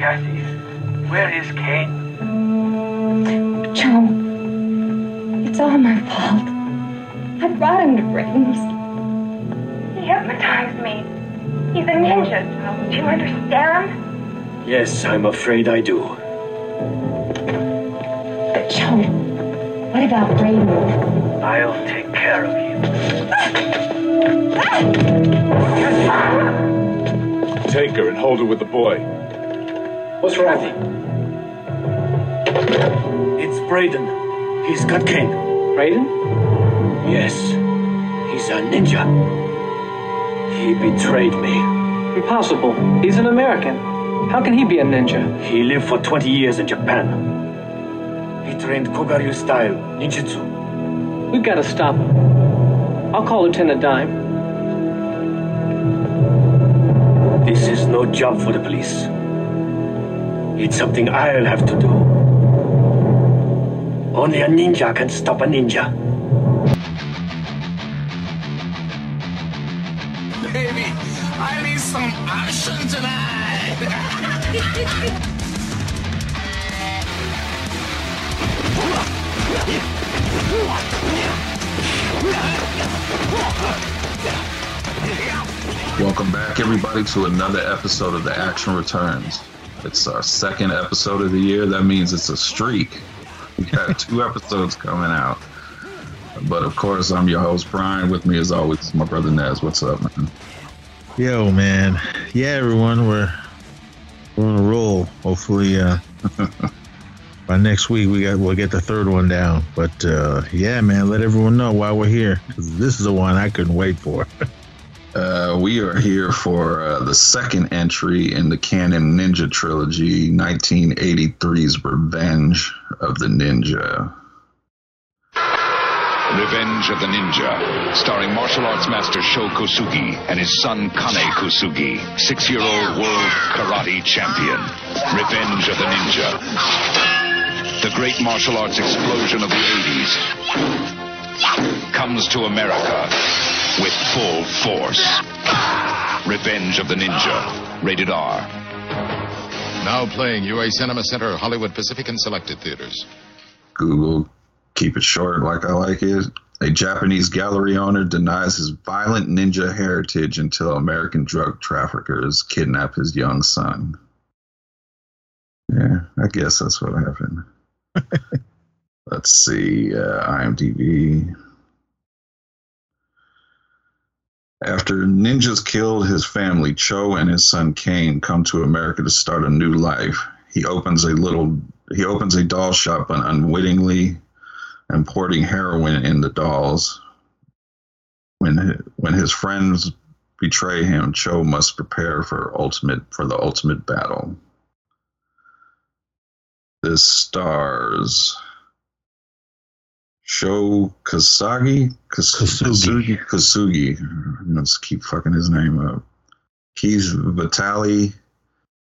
Cassie, where is Kane? Joe, it's all my fault. I brought him to Braden's. He hypnotized me. He's a ninja, Joe. Do you understand? Yes, I'm afraid I do. But Joe, what about Braden? I'll take care of you. Ah! Ah! Take her and hold her with the boy. What's wrong? It's Braden. He's got Kane. Braden? Yes, he's a ninja. He betrayed me. Impossible. He's an American. How can he be a ninja? He lived for 20 years in Japan. He trained Kogaryu style ninjutsu. We've got to stop him. I'll call Lieutenant Dime. This is no job for the police. It's something I'll have to do. Only a ninja can stop a ninja. Baby, I need some action tonight. Welcome back, everybody, to another episode of The Action Returns. It's our second episode of the year. That means it's a streak. We got two episodes coming out. But of course, I'm your host, Brian. With me, as always, my brother Nez. What's up, man? Yo, man. Yeah, everyone, we're we're on a roll. Hopefully, uh, by next week we got we'll get the third one down. But uh, yeah, man, let everyone know why we're here. This is the one I couldn't wait for. Uh, we are here for uh, the second entry in the Cannon Ninja trilogy, 1983's Revenge of the Ninja. Revenge of the Ninja, starring martial arts master Sho Kosugi and his son Kane Kosugi, six-year-old world karate champion. Revenge of the Ninja. The great martial arts explosion of the 80s comes to America with full force. Revenge of the Ninja, rated R. Now playing UA Cinema Center, Hollywood Pacific and selected theaters. Google, keep it short like I like it. A Japanese gallery owner denies his violent ninja heritage until American drug traffickers kidnap his young son. Yeah, I guess that's what happened. Let's see, uh, IMDb. After ninjas killed his family, Cho and his son Kane come to America to start a new life. He opens a little he opens a doll shop but unwittingly importing heroin in the dolls. When when his friends betray him, Cho must prepare for ultimate for the ultimate battle. This stars Sho Kasagi? Kas- Kasugi. Kasugi. Kasugi. Let's keep fucking his name up. Keith Vitali,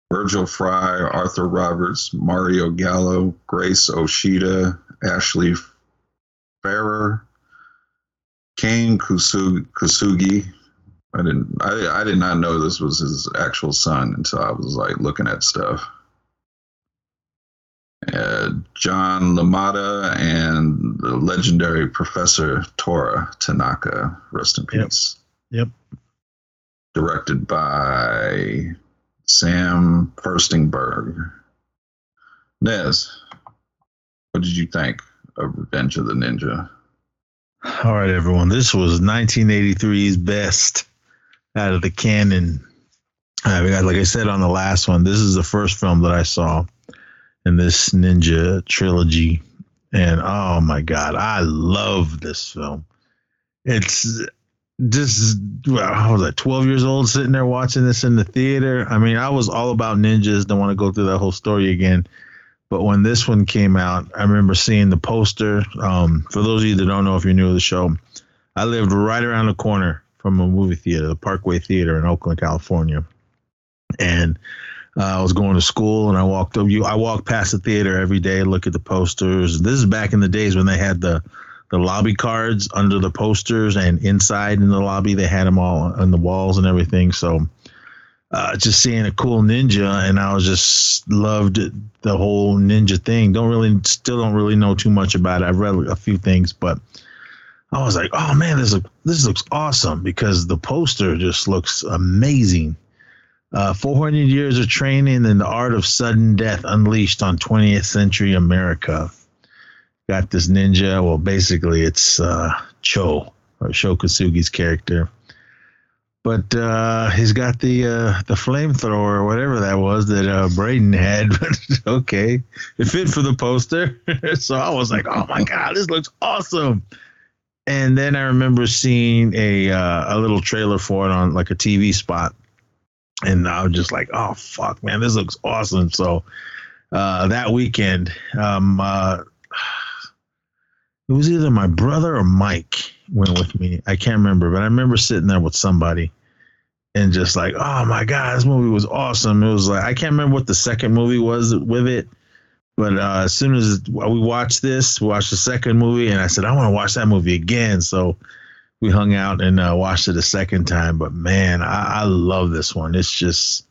Virgil Frye, Arthur Roberts, Mario Gallo, Grace Oshita, Ashley Ferrare, Kane Kusu- Kusugi. I didn't. I, I did not know this was his actual son until I was like looking at stuff. Uh, John LaMotta and the legendary Professor Toru Tanaka. Rest in Yep. peace. Yep. Directed by Sam Firstenberg. Nez, what did you think of Revenge of the Ninja? All right, everyone. This was 1983's best out of the Cannon. Uh, we got- like I said on the last one, this is the first film that I saw in this ninja trilogy. And oh my God, I love this film. It's just, I was like 12 years old sitting there watching this in the theater. I mean, I was all about ninjas. Don't want to go through that whole story again. But when this one came out, I remember seeing the poster. Um, for those of you that don't know, if you're new to the show, I lived right around the corner from a movie theater, the Parkway Theater in Oakland, California. And uh, I was going to school, and I walked up. You, I walked past the theater every day, look at the posters. This is back in the days when they had the the lobby cards under the posters, and inside in the lobby they had them all on the walls and everything. So uh, just seeing a cool ninja, and I was just loved the whole ninja thing. Don't really, still don't really know too much about it. I've read a few things, but I was like, oh man, this look, this looks awesome because the poster just looks amazing. Uh, 400 years of training in the art of sudden death unleashed on 20th century America. Got this ninja. Well, basically, it's uh, Cho or Sho Kosugi's character but uh, he's got the uh, the flamethrower or whatever that was that uh, Braden had. But okay, it fit for the poster, so I was like, "Oh my god, this looks awesome!" And then I remember seeing a uh, a little trailer for it on like a TV spot, and I was just like, "Oh fuck, man, this looks awesome!" So uh, that weekend, um, uh, it was either my brother or Mike went with me. I can't remember, but I remember sitting there with somebody and just like, oh my god, this movie was awesome. It was like I can't remember what the second movie was with it, but uh, as soon as we watched this, we watched the second movie, and I said I want to watch that movie again. So we hung out and uh, watched it a second time. But man, I, I love this one. It's just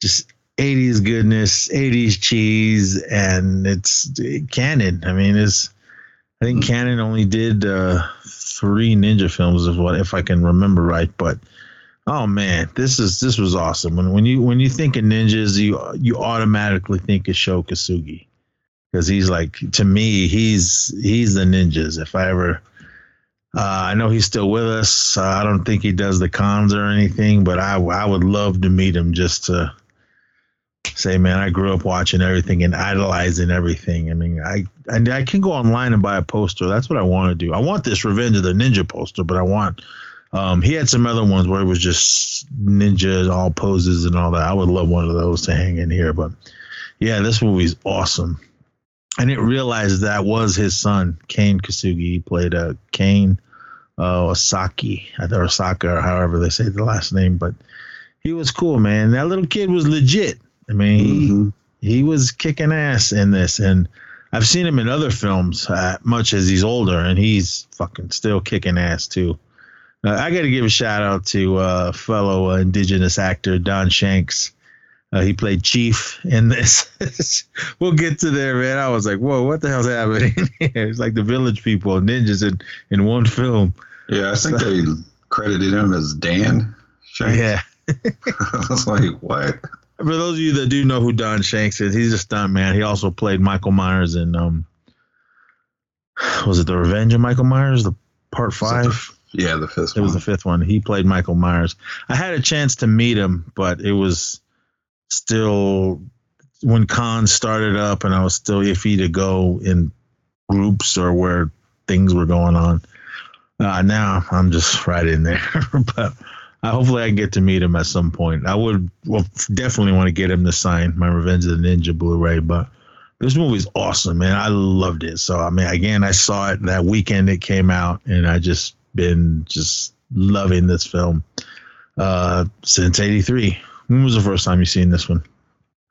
just 80s goodness, 80s cheese, and it's Cannon. I mean, it's I think Cannon only did uh, three ninja films, of what if I can remember right. But oh man, this is this was awesome. When when you when you think of ninjas, you you automatically think of Sho Kosugi because he's like to me, he's he's the ninjas. If I ever uh, I know he's still with us. Uh, I don't think he does the cons or anything, but I I would love to meet him just to say, man, I grew up watching everything and idolizing everything. I mean, I, I I can go online and buy a poster. That's what I want to do. I want this Revenge of the Ninja poster, but I want. Um, he had some other ones where it was just ninjas, all poses and all that. I would love one of those to hang in here. But yeah, this movie's awesome. I didn't realize that was his son, Kane Kasugi. He played a uh, Kane uh, Osaki, or Osaka, or however they say the last name. But he was cool, man. That little kid was legit. I mean, mm-hmm. he, he was kicking ass in this, and I've seen him in other films. Uh, much as he's older, and he's fucking still kicking ass too. Uh, I got to give a shout out to uh, fellow uh, indigenous actor Don Shanks. Uh, he played Chief in this. we'll get to there, man. I was like, "Whoa, what the hell's happening?" it's like the Village People, ninjas in in one film. Yeah, I think so, they credited him as Dan. Shanks. Yeah. I was like, "What?" For those of you that do know who Don Shanks is, he's a stunt man. He also played Michael Myers in um, was it the Revenge of Michael Myers, the part five? The, yeah, the fifth. It one. was the fifth one. He played Michael Myers. I had a chance to meet him, but it was still when cons started up, and I was still iffy to go in groups or where things were going on. Uh, now I'm just right in there, but uh, hopefully I get to meet him at some point. I would well definitely want to get him to sign my Revenge of the Ninja Blu-ray, but this movie's awesome, man. I loved it. So I mean, again, I saw it that weekend it came out, and I just been just loving this film uh, since '83. When was the first time you seen this one?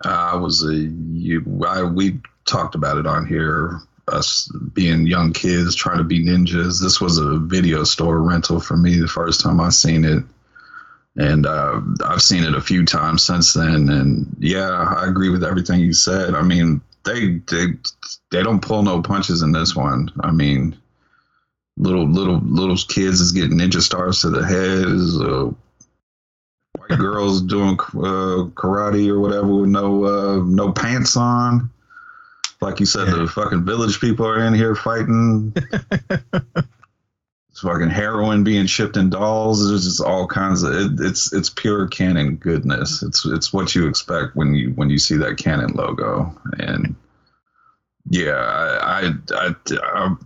I was a you. I, we talked about it on here. Us being young kids trying to be ninjas. This was a video store rental for me the first time I seen it and uh, I've seen it a few times since then. And yeah, I agree with everything you said. I mean, they they they don't pull no punches in this one. I mean, little little little kids is getting ninja stars to the head. Is uh, white girls doing uh, karate or whatever with no uh, no pants on. Like you said, yeah. the fucking village people are in here fighting. It's fucking heroin being shipped in dolls. There's just all kinds of it, it's it's pure Cannon goodness. It's it's what you expect when you when you see that Cannon logo. And yeah, I I, I I'll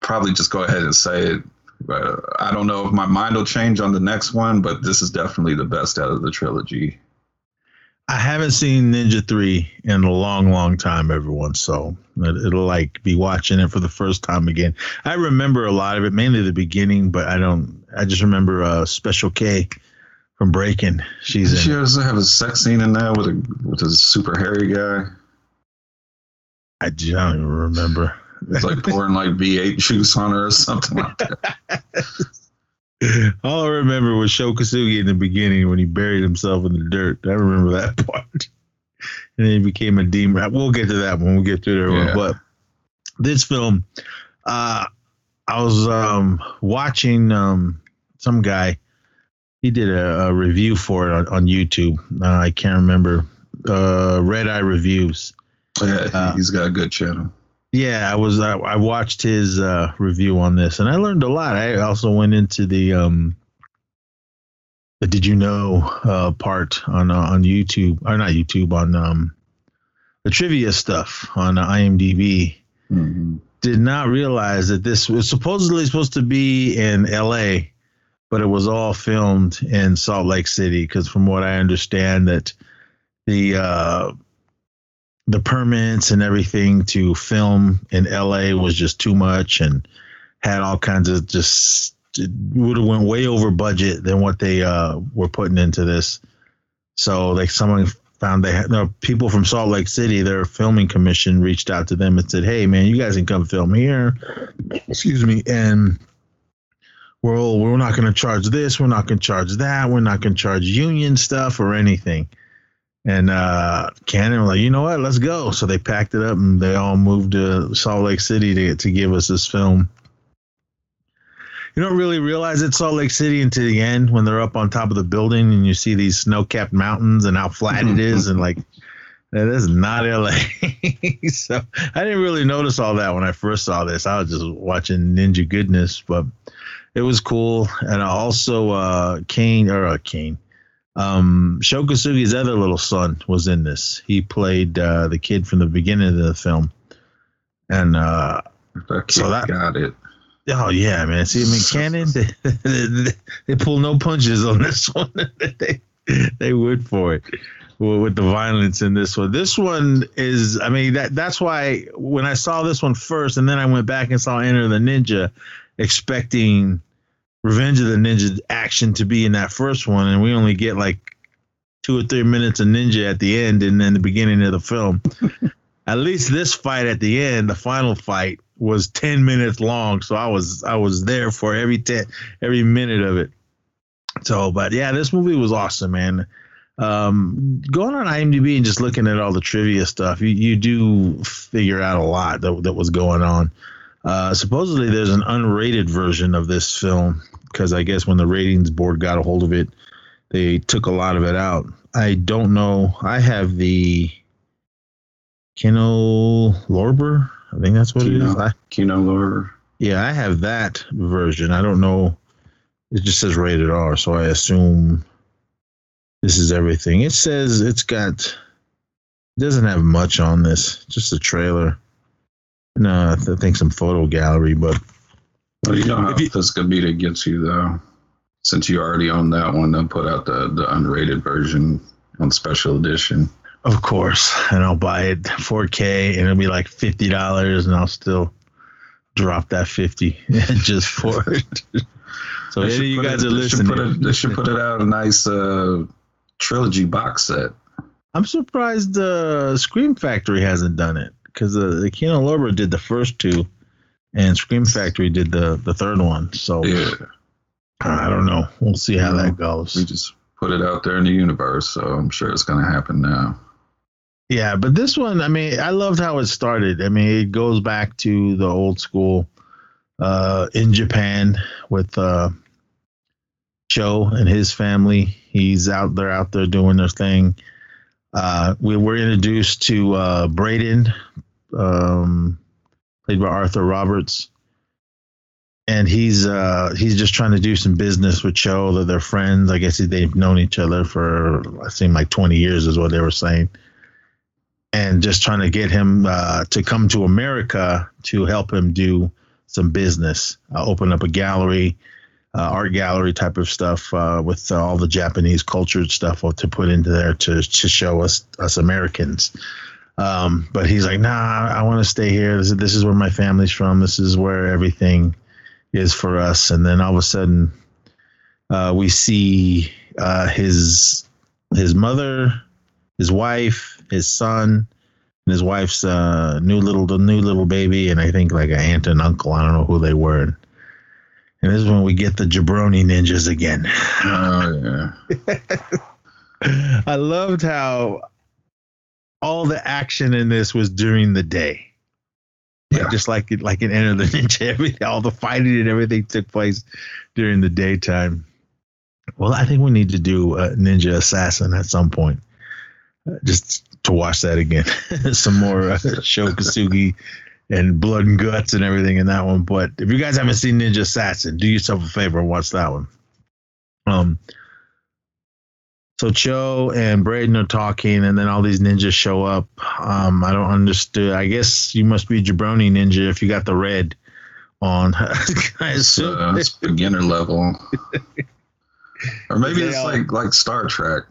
probably just go ahead and say it. Uh, I don't know if my mind will change on the next one, but this is definitely the best out of the trilogy. I haven't seen Ninja 3 in a long, long time, everyone. So it'll like be watching it for the first time again. I remember a lot of it, mainly the beginning, but I don't, I just remember uh, Special K from Breaking. She's Did she also have a sex scene in that with a, with a super hairy guy? I don't even remember. It's like pouring like V8 juice on her or something like that. All I remember was Sho Kosugi in the beginning when he buried himself in the dirt. I remember that part. And then he became a demon. We'll get to that when we get to there. Yeah. But this film, uh, I was um, watching um, some guy. He did a, a review for it on, on YouTube. Uh, I can't remember. Uh, Red Eye Reviews. Yeah, Uh, he's got a good channel. Yeah, I was. I, I watched his uh, review on this, and I learned a lot. I also went into the um, the did you know uh, part on uh, on YouTube or not YouTube on um, the trivia stuff on uh, IMDb. Mhm. Did not realize that this was supposedly supposed to be in L.A., but it was all filmed in Salt Lake City. Because from what I understand, that the uh, the permits and everything to film in LA was just too much and had all kinds of just would have went way over budget than what they uh, were putting into this. So like someone found they had no people from Salt Lake City, their filming commission reached out to them and said, "Hey man, you guys can come film here." Excuse me, and we're all, we're not going to charge this, we're not going to charge that, we're not going to charge union stuff or anything. And uh, Cannon was like, you know what, let's go. So they packed it up and they all moved to Salt Lake City to to give us this film. You don't really realize it's Salt Lake City until the end when they're up on top of the building and you see these snow-capped mountains and how flat it is and like that is not LA. so I didn't really notice all that when I first saw this. I was just watching Ninja Goodness, but it was cool. And also uh Kane or uh, Kane. Um Sho Kosugi's other little son was in this. He played uh the kid from the beginning of the film. And uh So that- got it. Oh yeah, man. See, I mean, Cannon they, they, they pull no punches on this one. they they went for it with with the violence in this one. This one is, I mean, that that's why when I saw this one first, and then I went back and saw Enter the Ninja, expecting Revenge of the Ninja action to be in that first one, and we only get like two or three minutes of ninja at the end and then the beginning of the film. at least this fight at the end, the final fight, was ten minutes long, so I was I was there for every ten every minute of it. So, but yeah, this movie was awesome, man. Um, going on IMDb and just looking at all the trivia stuff, you, you do figure out a lot that, that was going on. Uh, supposedly, there's an unrated version of this film because I guess when the ratings board got a hold of it, they took a lot of it out. I don't know. I have the Kino Lorber. I think that's what it is. Kino, I, Kino Lord. yeah, I have that version. I don't know. It just says rated R, so I assume this is everything. It says it's got. It doesn't have much on this. Just a trailer. No, I th- think some photo gallery, but Well, you know how you- Piscomita gets you though. Since you already own that one, they'll put out the, the unrated version on special edition. of course, and I'll buy it 4K, and it'll be like fifty dollars, and I'll still drop that fifty just for it. so any should you guys it- are should listening. put it- they should put it out a nice uh, trilogy box set. I'm surprised uh, Scream Factory hasn't done it because uh, the Kino Lorber did the first two, and Scream Factory did the the third one. So Yeah, I don't know. We'll see how Yeah. that goes. we just put it out there in the universe, so I'm sure it's going to happen now. Yeah, but this one, I mean, I loved how it started. I mean, it goes back to the old school uh, in Japan with uh, Joe and his family. He's out there, out there doing their thing. Uh, we were introduced to uh, Braden, um, played by Arthur Roberts, and he's uh, he's just trying to do some business with Joe. That they're friends. I guess they've known each other for I think like twenty years, is what they were saying and just trying to get him uh, to come to America to help him do some business, open up a gallery, uh, art gallery type of stuff uh, with uh, all the Japanese cultured stuff to put into there to to show us us Americans. Um, but he's like, nah, I want to stay here. This is, this is where my family's from. This is where everything is for us. And then all of a sudden, uh, we see uh, his his mother, his wife, his son, and his wife's uh, new little new little baby, and I think like an aunt and uncle. I don't know who they were. And, And this is when we get the jabroni ninjas again. Oh yeah. I loved how all the action in this was during the day. Yeah. Just like it, like in Enter the Ninja, everything, all the fighting and everything took place during the daytime. Well, I think we need to do a Ninja Assassin at some point, uh, just to watch that again. some more uh, Sho Kosugi and blood and guts and everything in that one. But if you guys haven't seen Ninja Assassin, do yourself a favor and watch that one. Um, so Cho and Braden are talking, and then all these ninjas show up. Um, I don't understand. I guess you must be Jabroni Ninja if you got the red on. I assume uh, it's beginner level, or maybe it's like like Star Trek.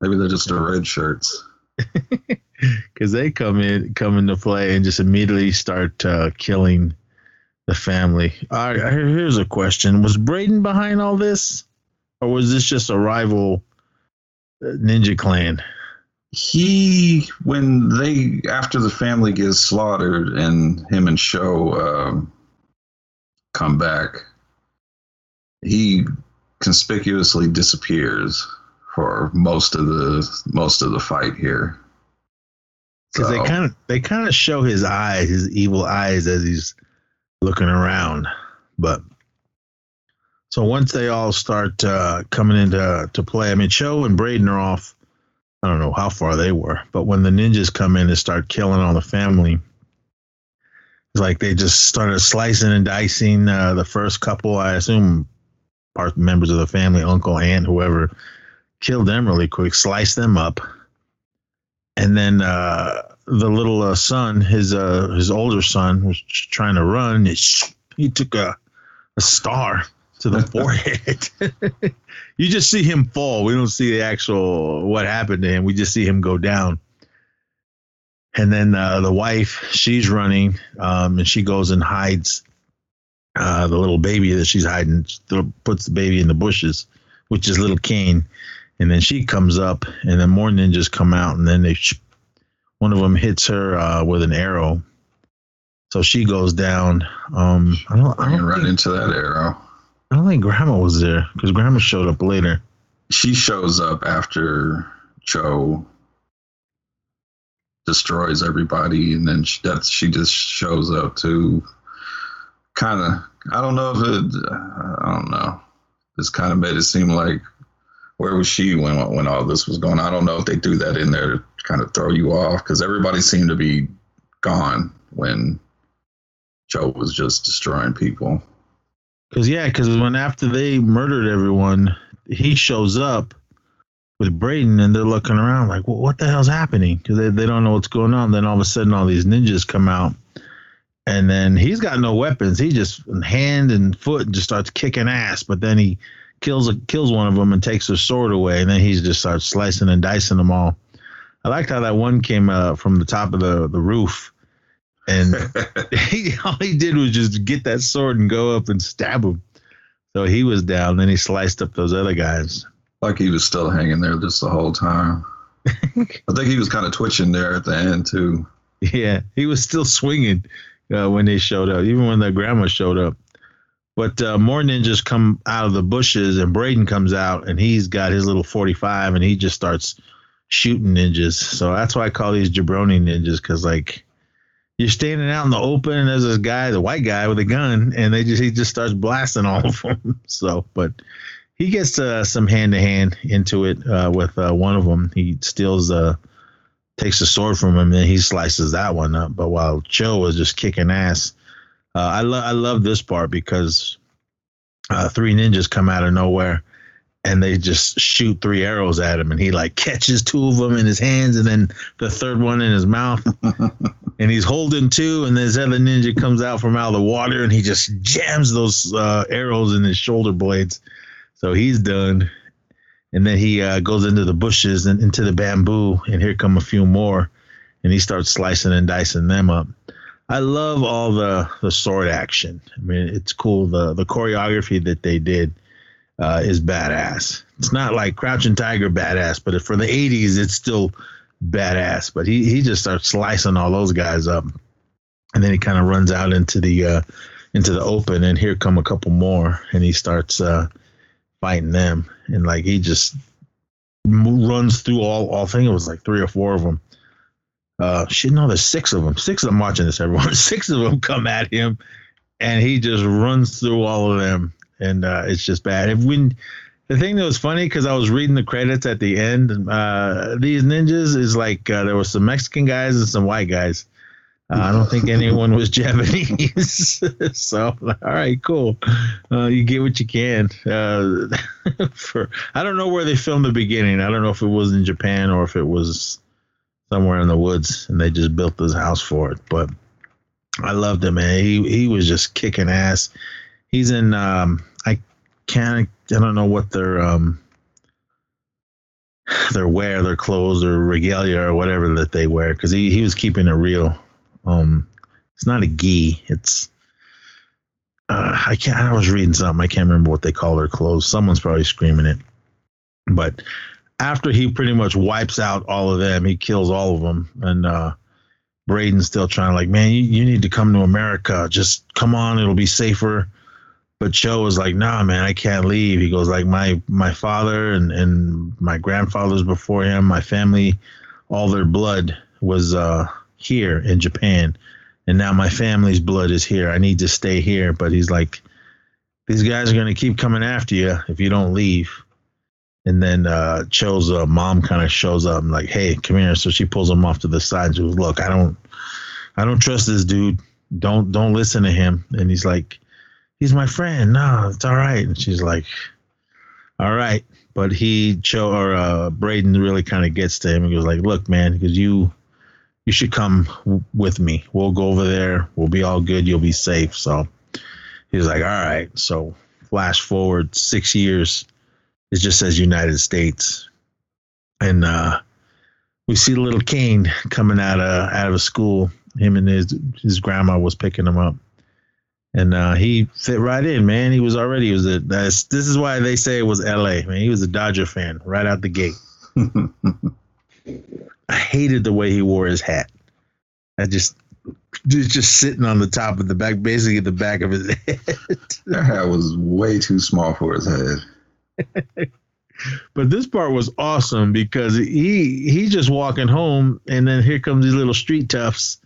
Maybe they're just the red shirts. because they come in come into play and just immediately start uh, killing the family. Uh, here's a question: Was Braden behind all this, or was this just a rival uh, ninja clan? He, when they after the family gets slaughtered and him and Sho um, come back, he conspicuously disappears for most of the most of the fight here because so. they kind of they kind of show his eyes, his evil eyes, as he's looking around. But so once they all start uh, coming into to play, I mean, Cho and Braden are off. I don't know how far they were, but when the ninjas come in and start killing all the family, it's like they just started slicing and dicing uh, the first couple. I assume part members of the family, uncle, aunt, whoever, killed them really quick, sliced them up and then uh, the little uh, son, his uh, his older son, was trying to run. He took a a star to the forehead. you just see him fall. We don't see the actual what happened to him. We just see him go down. And then uh, the wife, she's running, um, and she goes and hides uh, the little baby that she's hiding. She puts the baby in the bushes, which is little Kane and then she comes up, and then more ninjas come out, and then they one of them hits her uh, with an arrow, so she goes down. Um, I don't, I don't run think, into that arrow. I don't think Grandma was there because Grandma showed up later. She shows up after Cho destroys everybody, and then she, that's she just shows up to kind of. I don't know if it. I don't know. This kind of made it seem like where was she when when all this was going? I don't know if they threw that in there to kind of throw you off because everybody seemed to be gone when Joe was just destroying people. Because yeah, because when after they murdered everyone, he shows up with Braden and they're looking around like, well, what the hell's happening? Because they, they don't know what's going on. Then all of a sudden, all these ninjas come out. And then he's got no weapons. He just hand and foot and just starts kicking ass. But then he kills a, kills one of them and takes their sword away, and then he just starts slicing and dicing them all. I liked how that one came uh, from the top of the the roof, and he, all he did was just get that sword and go up and stab him. So he was down. Then he sliced up those other guys. Like he was still hanging there just the whole time. I think he was kind of twitching there at the end too. Yeah, he was still swinging uh, when they showed up, even when the grandma showed up. But uh, more ninjas come out of the bushes, and Braden comes out, and he's got his little 45, and he just starts shooting ninjas. So that's why I call these jabroni ninjas, because like you're standing out in the open, and there's this guy, the white guy with a gun, and they just he just starts blasting all of them. So, but he gets uh, some hand to hand into it uh, with uh, one of them. He steals uh takes a sword from him, and he slices that one up. But while Cho was just kicking ass uh, I love I love this part because uh, three ninjas come out of nowhere and they just shoot three arrows at him and he like catches two of them in his hands and then the third one in his mouth. And he's holding two and this other ninja comes out from out of the water and he just jams those uh, arrows in his shoulder blades. So he's done. And then he uh, goes into the bushes and into the bamboo and here come a few more and he starts slicing and dicing them up I love all the the sword action. I mean, it's cool. The the choreography that they did uh, is badass. It's not like Crouching Tiger badass, but for the '80s, it's still badass. But he he just starts slicing all those guys up, and then he kind of runs out into the uh, into the open, and here come a couple more, and he starts uh, fighting them, and like he just runs through all. all I think it was like three or four of them. Uh, shit, no, there's six of them. Six of them watching this. Everyone, six of them come at him, and he just runs through all of them, and uh, it's just bad. If when the thing that was funny because I was reading the credits at the end, uh, these ninjas is like uh, there were some Mexican guys and some white guys. Uh, I don't think anyone was Japanese. so, all right, cool. Uh, you get what you can. Uh, for I don't know where they filmed the beginning. I don't know if it was in Japan or if it was somewhere in the woods and they just built this house for it. But I loved him, man. He he was just kicking ass. He's in. Um, I can't. I don't know what their um their wear, their clothes, or regalia, or whatever that they wear, because he he was keeping it real. Um, it's not a gi. It's uh, I can't. I was reading something. I can't remember what they call their clothes. Someone's probably screaming it. But after he pretty much wipes out all of them, he kills all of them, and uh, Braden's still trying. Like, man, you, you need to come to America. Just come on. It'll be safer. But Cho was like, nah, man, I can't leave. He goes like, my my father and and my grandfathers before him, my family, all their blood was uh here in Japan, and now my family's blood is here. I need to stay here. But he's like, these guys are gonna keep coming after you if you don't leave. And then uh, Cho's uh, mom kind of shows up and like, hey, come here. So she pulls him off to the side. She goes, look, I don't, I don't trust this dude. Don't don't listen to him. And he's like, he's my friend. No, it's all right. And she's like, all right. But he, Cho or uh, Braden really kind of gets to him and goes like, look, man, because you you should come w- with me. We'll go over there. We'll be all good. You'll be safe. So he's like, all right. So flash forward six years. It just says United States, and uh, we see little Kane coming out of out of school. Him and his his grandma was picking him up, and uh, he fit right in. Man, he was already he was a. This is why they say it was L.A. Man, he was a Dodger fan right out the gate. I hated the way he wore his hat. I just just just sitting on the top of the back, basically the back of his head. That hat was way too small for his head. but this part was awesome because he he's just walking home, and then here comes these little street toughs.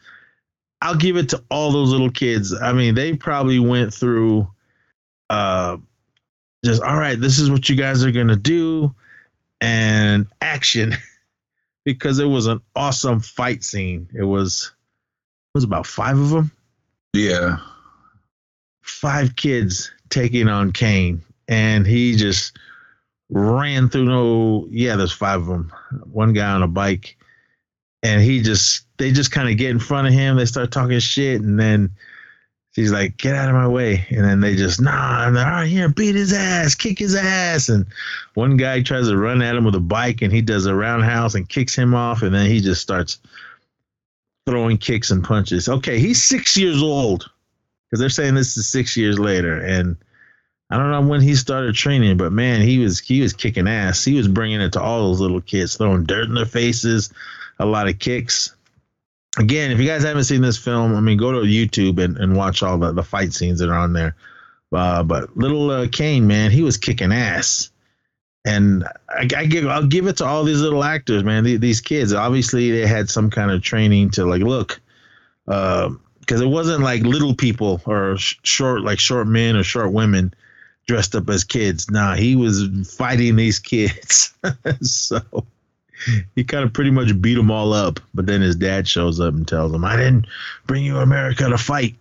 I'll give it to all those little kids. I mean, they probably went through uh just all right, this is what you guys are gonna do, and action. because it was an awesome fight scene. It was it was about five of them. Yeah, five kids taking on Kane, and he just ran through. No, yeah, there's five of them. One guy on a bike, and he just they just kind of get in front of him. They start talking shit, and then she's like, "Get out of my way!" And then they just nah, and they're all right here, beat his ass, kick his ass. And one guy tries to run at him with a bike, and he does a roundhouse and kicks him off, and then he just starts throwing kicks and punches. Okay, he's six years old because they're saying this is six years later, and I don't know when he started training, but man, he was he was kicking ass. He was bringing it to all those little kids, throwing dirt in their faces, a lot of kicks again, if you guys haven't seen this film, I mean, go to YouTube and, and watch all the, the fight scenes that are on there. Uh, but little uh, Kane, man, he was kicking ass, and I, I, give I'll give it to all these little actors, man. These, these kids, obviously, they had some kind of training to like look, because uh, it wasn't like little people or sh- short like short men or short women dressed up as kids. Nah, he was fighting these kids, so he kind of pretty much beat them all up. But then his dad shows up and tells him, "I didn't bring you America to fight."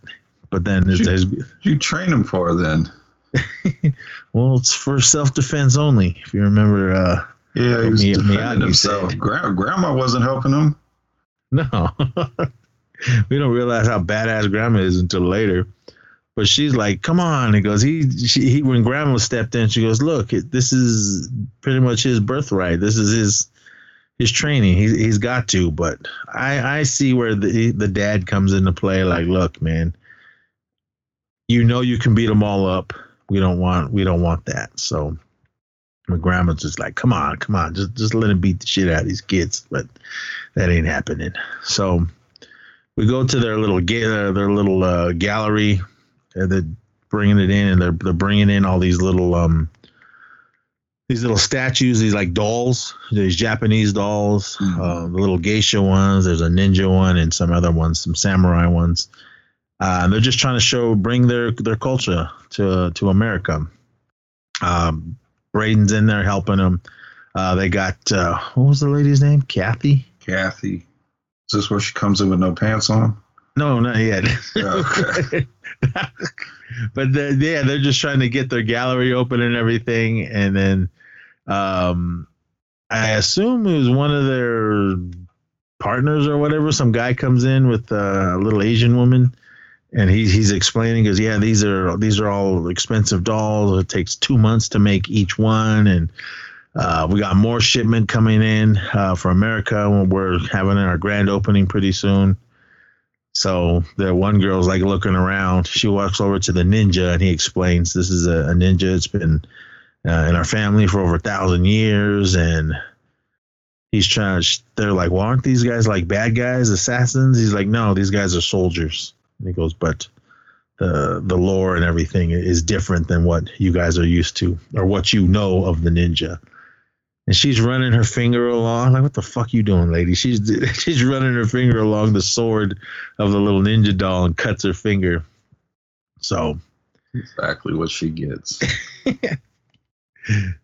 But then his, you, his, you train him for then. well, it's for self defense only. If you remember, uh, yeah, he was Mi- defending himself. Gra- grandma wasn't helping him. No, we don't realize how badass grandma is until later. But she's like, "Come on!" He goes, "He, she, he." When grandma stepped in, she goes, "Look, this is pretty much his birthright. This is his his training. He's he's got to, but I I see where the the dad comes into play. Like, look, man, you know you can beat them all up. We don't want we don't want that. So my grandma's just like, come on, come on, just just let him beat the shit out of these kids. But that ain't happening. So we go to their little ga- their little uh, gallery, they're bringing it in, and they're they're bringing in all these little um these little statues, these like dolls, these Japanese dolls, uh, the little geisha ones. There's a ninja one and some other ones, some samurai ones. Uh, they're just trying to show, bring their their culture to to America. Um, Braden's in there helping them. Uh, they got uh, what was the lady's name? Kathy. Kathy. Is this where she comes in with no pants on? No, not yet. Okay. but yeah, they're just trying to get their gallery open and everything, and then um, I assume it was one of their partners or whatever. Some guy comes in with a little Asian woman, and he's he's explaining because yeah, these are these are all expensive dolls. It takes two months to make each one, and uh, we got more shipment coming in uh, for America. We're having our grand opening pretty soon. So the one girl's like looking around. She walks over to the ninja and he explains this is a, a ninja. It's been uh, in our family for over a thousand years, and he's trying to. They're like, well, aren't these guys like bad guys, assassins? He's like, no, these guys are soldiers. And he goes, but the the lore and everything is different than what you guys are used to or what you know of the ninja. And she's running her finger along. Like, what the fuck you doing, lady? She's she's running her finger along the sword of the little ninja doll and cuts her finger. So exactly what she gets.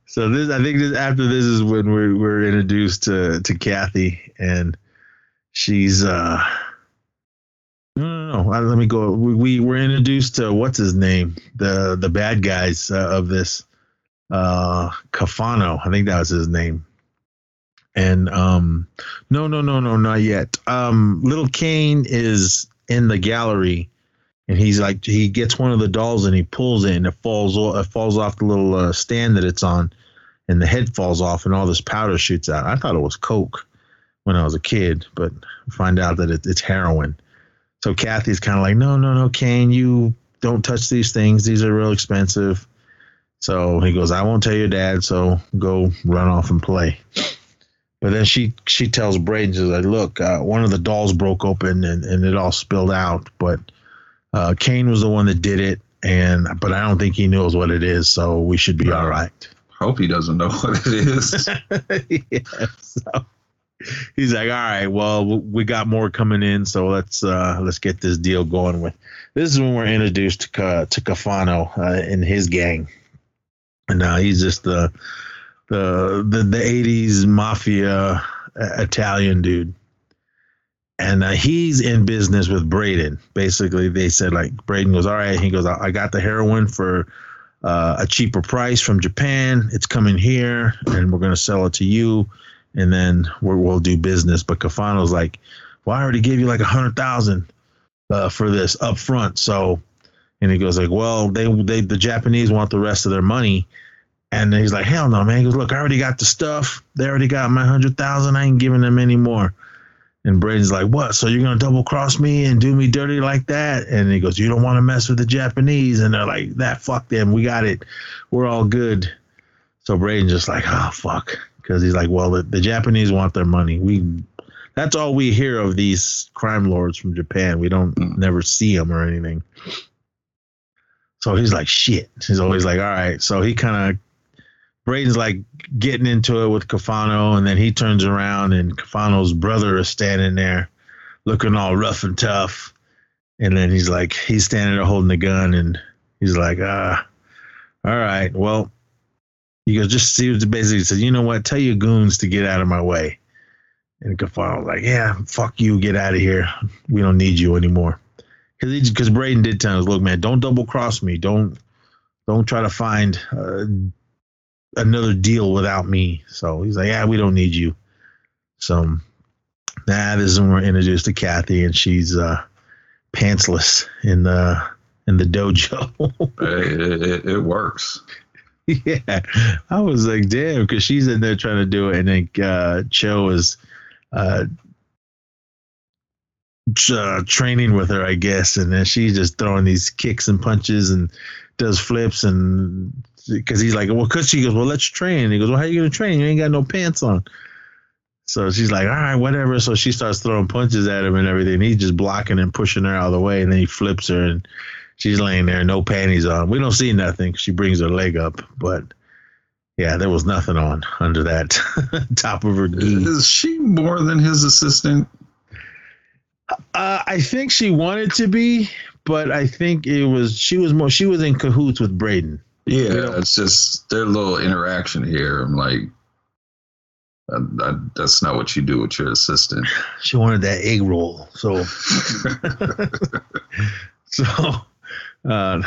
so this, I think, this after this is when we're we're introduced to to Kathy, and she's uh. No, no, no. Let me go. We, we were introduced to what's his name, the the bad guys uh, of this, uh, Cafano. I think that was his name. And um, no, no, no, no, not yet. Um, little Kane is in the gallery, and he's like, he gets one of the dolls and he pulls it, and it falls, o- it falls off the little uh, stand that it's on, and the head falls off, and all this powder shoots out. I thought it was coke when I was a kid, but find out that it, it's heroin. So Kathy's kind of like, no, no, no, Kane, you don't touch these things. These are real expensive. So he goes, I won't tell your dad. So go run off and play. But then she she tells Braden, she's like, look, uh, one of the dolls broke open and, and it all spilled out. But uh, Kane was the one that did it, and but I don't think he knows what it is. So we should be all right. Hope he doesn't know what it is. yeah, so he's like, all right, well, we got more coming in, so let's uh, let's get this deal going with. This is when we're introduced to Ca- to Cafano uh, and his gang, and uh, he's just the the the the '80s mafia uh, Italian dude, and uh, he's in business with Braden. Basically, they said like Braden goes, all right, he goes, I I got the heroin for uh, a cheaper price from Japan. It's coming here, and we're gonna sell it to you and then we will do business. But Cafano's like, well, I already gave you like a hundred thousand uh, for this up front. So, and he goes like, well, they they the Japanese want the rest of their money. And he's like, hell no, man. He goes, look, I already got the stuff. They already got my hundred thousand. I ain't giving them any more. And Braden's like, what? So you're gonna double cross me and do me dirty like that? And he goes, you don't want to mess with the Japanese. And they're like, that fuck them. We got it. We're all good. So Braden's just like, oh fuck, because he's like, well, the, the Japanese want their money. We, that's all we hear of these crime lords from Japan. We don't hmm. never see them or anything. So he's like, shit. He's always like, all right. So he kind of, Braden's like getting into it with Cafano, and then he turns around, and Cafano's brother is standing there, looking all rough and tough. And then he's like, he's standing there holding the gun, and he's like, ah, all right, well, he goes, just see what basically says, you know what? Tell your goons to get out of my way. And Cafano was like, yeah, fuck you, get out of here. We don't need you anymore. Because because Braden did tell us, look, man, don't double cross me. Don't don't try to find uh, another deal without me. So he's like, yeah, we don't need you. So this is when we're introduced to Kathy, and she's uh, pantsless in the in the dojo. it, it, it works. yeah, I was like, damn, because she's in there trying to do it, and then uh, Cho is uh, uh, training with her, I guess, and then she's just throwing these kicks and punches and does flips, and because he's like, well, because she goes, well, let's train. He goes, well, how you gonna train? You ain't got no pants on. So she's like, all right, whatever. So she starts throwing punches at him and everything. He's just blocking and pushing her out of the way, and then he flips her, and she's laying there, no panties on. We don't see nothing. She brings her leg up, but yeah, there was nothing on under that top of her. Is she more than his assistant? Uh, I think she wanted to be, but I think it was she was more she was in cahoots with Braden. Yeah, it's just their little interaction here. I'm like, that, that, that's not what you do with your assistant. She wanted that egg roll, so so, uh,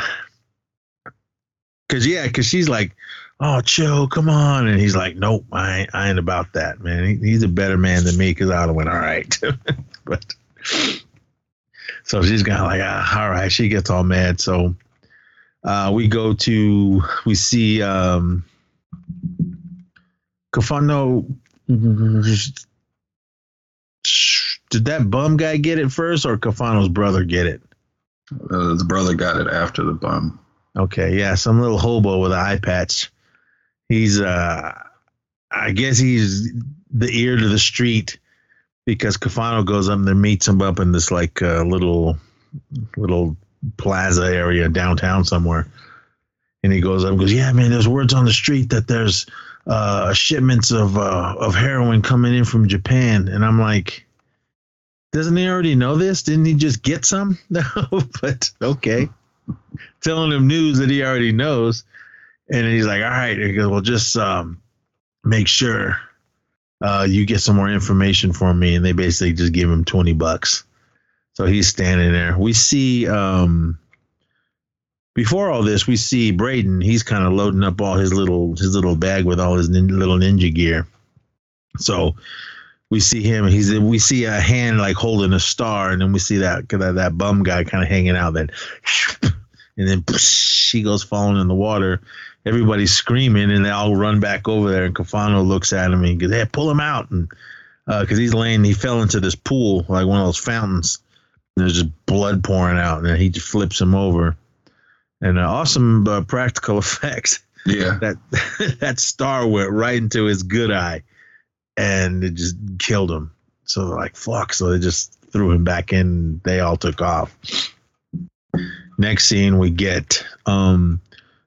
cause yeah, cause she's like, oh, chill, come on, and he's like, nope, I ain't, I ain't about that, man. He, he's a better man than me, cause I'd have went all right, but so she's kind of like, ah, all right. She gets all mad, so uh, we go to we see um, Caifano. Did that bum guy get it first, or Caifano's brother get it? Uh, the brother got it after the bum. Okay, yeah, some little hobo with an eye patch. He's, uh, I guess he's the ear to the street because Caifano goes up there, meets him up in this like uh, little, little plaza area downtown somewhere. And he goes up and goes, Yeah, man, there's words on the street that there's uh, shipments of uh, of heroin coming in from Japan. And I'm like, Doesn't he already know this? Didn't he just get some? No, but okay. Telling him news that he already knows. And he's like, All right. He goes, Well, just um, make sure uh, you get some more information for me. And they basically just give him 20 bucks. So he's standing there. We see um before all this, we see Braden. He's kind of loading up all his little his little bag with all his nin- little ninja gear. So we see him. He's we see a hand like holding a star, and then we see that that, that bum guy kind of hanging out. Then and then she goes falling in the water. Everybody's screaming, and they all run back over there. And Caifano looks at him and goes, "Hey, pull him out!" And because he's laying, he fell into this pool like one of those fountains. And There's just blood pouring out, and he just flips him over. And uh, awesome uh, practical effects. Yeah. That that star went right into his good eye, and it just killed him. So they're like, "Fuck!" So they just threw him back in. They all took off. Next scene, we get um,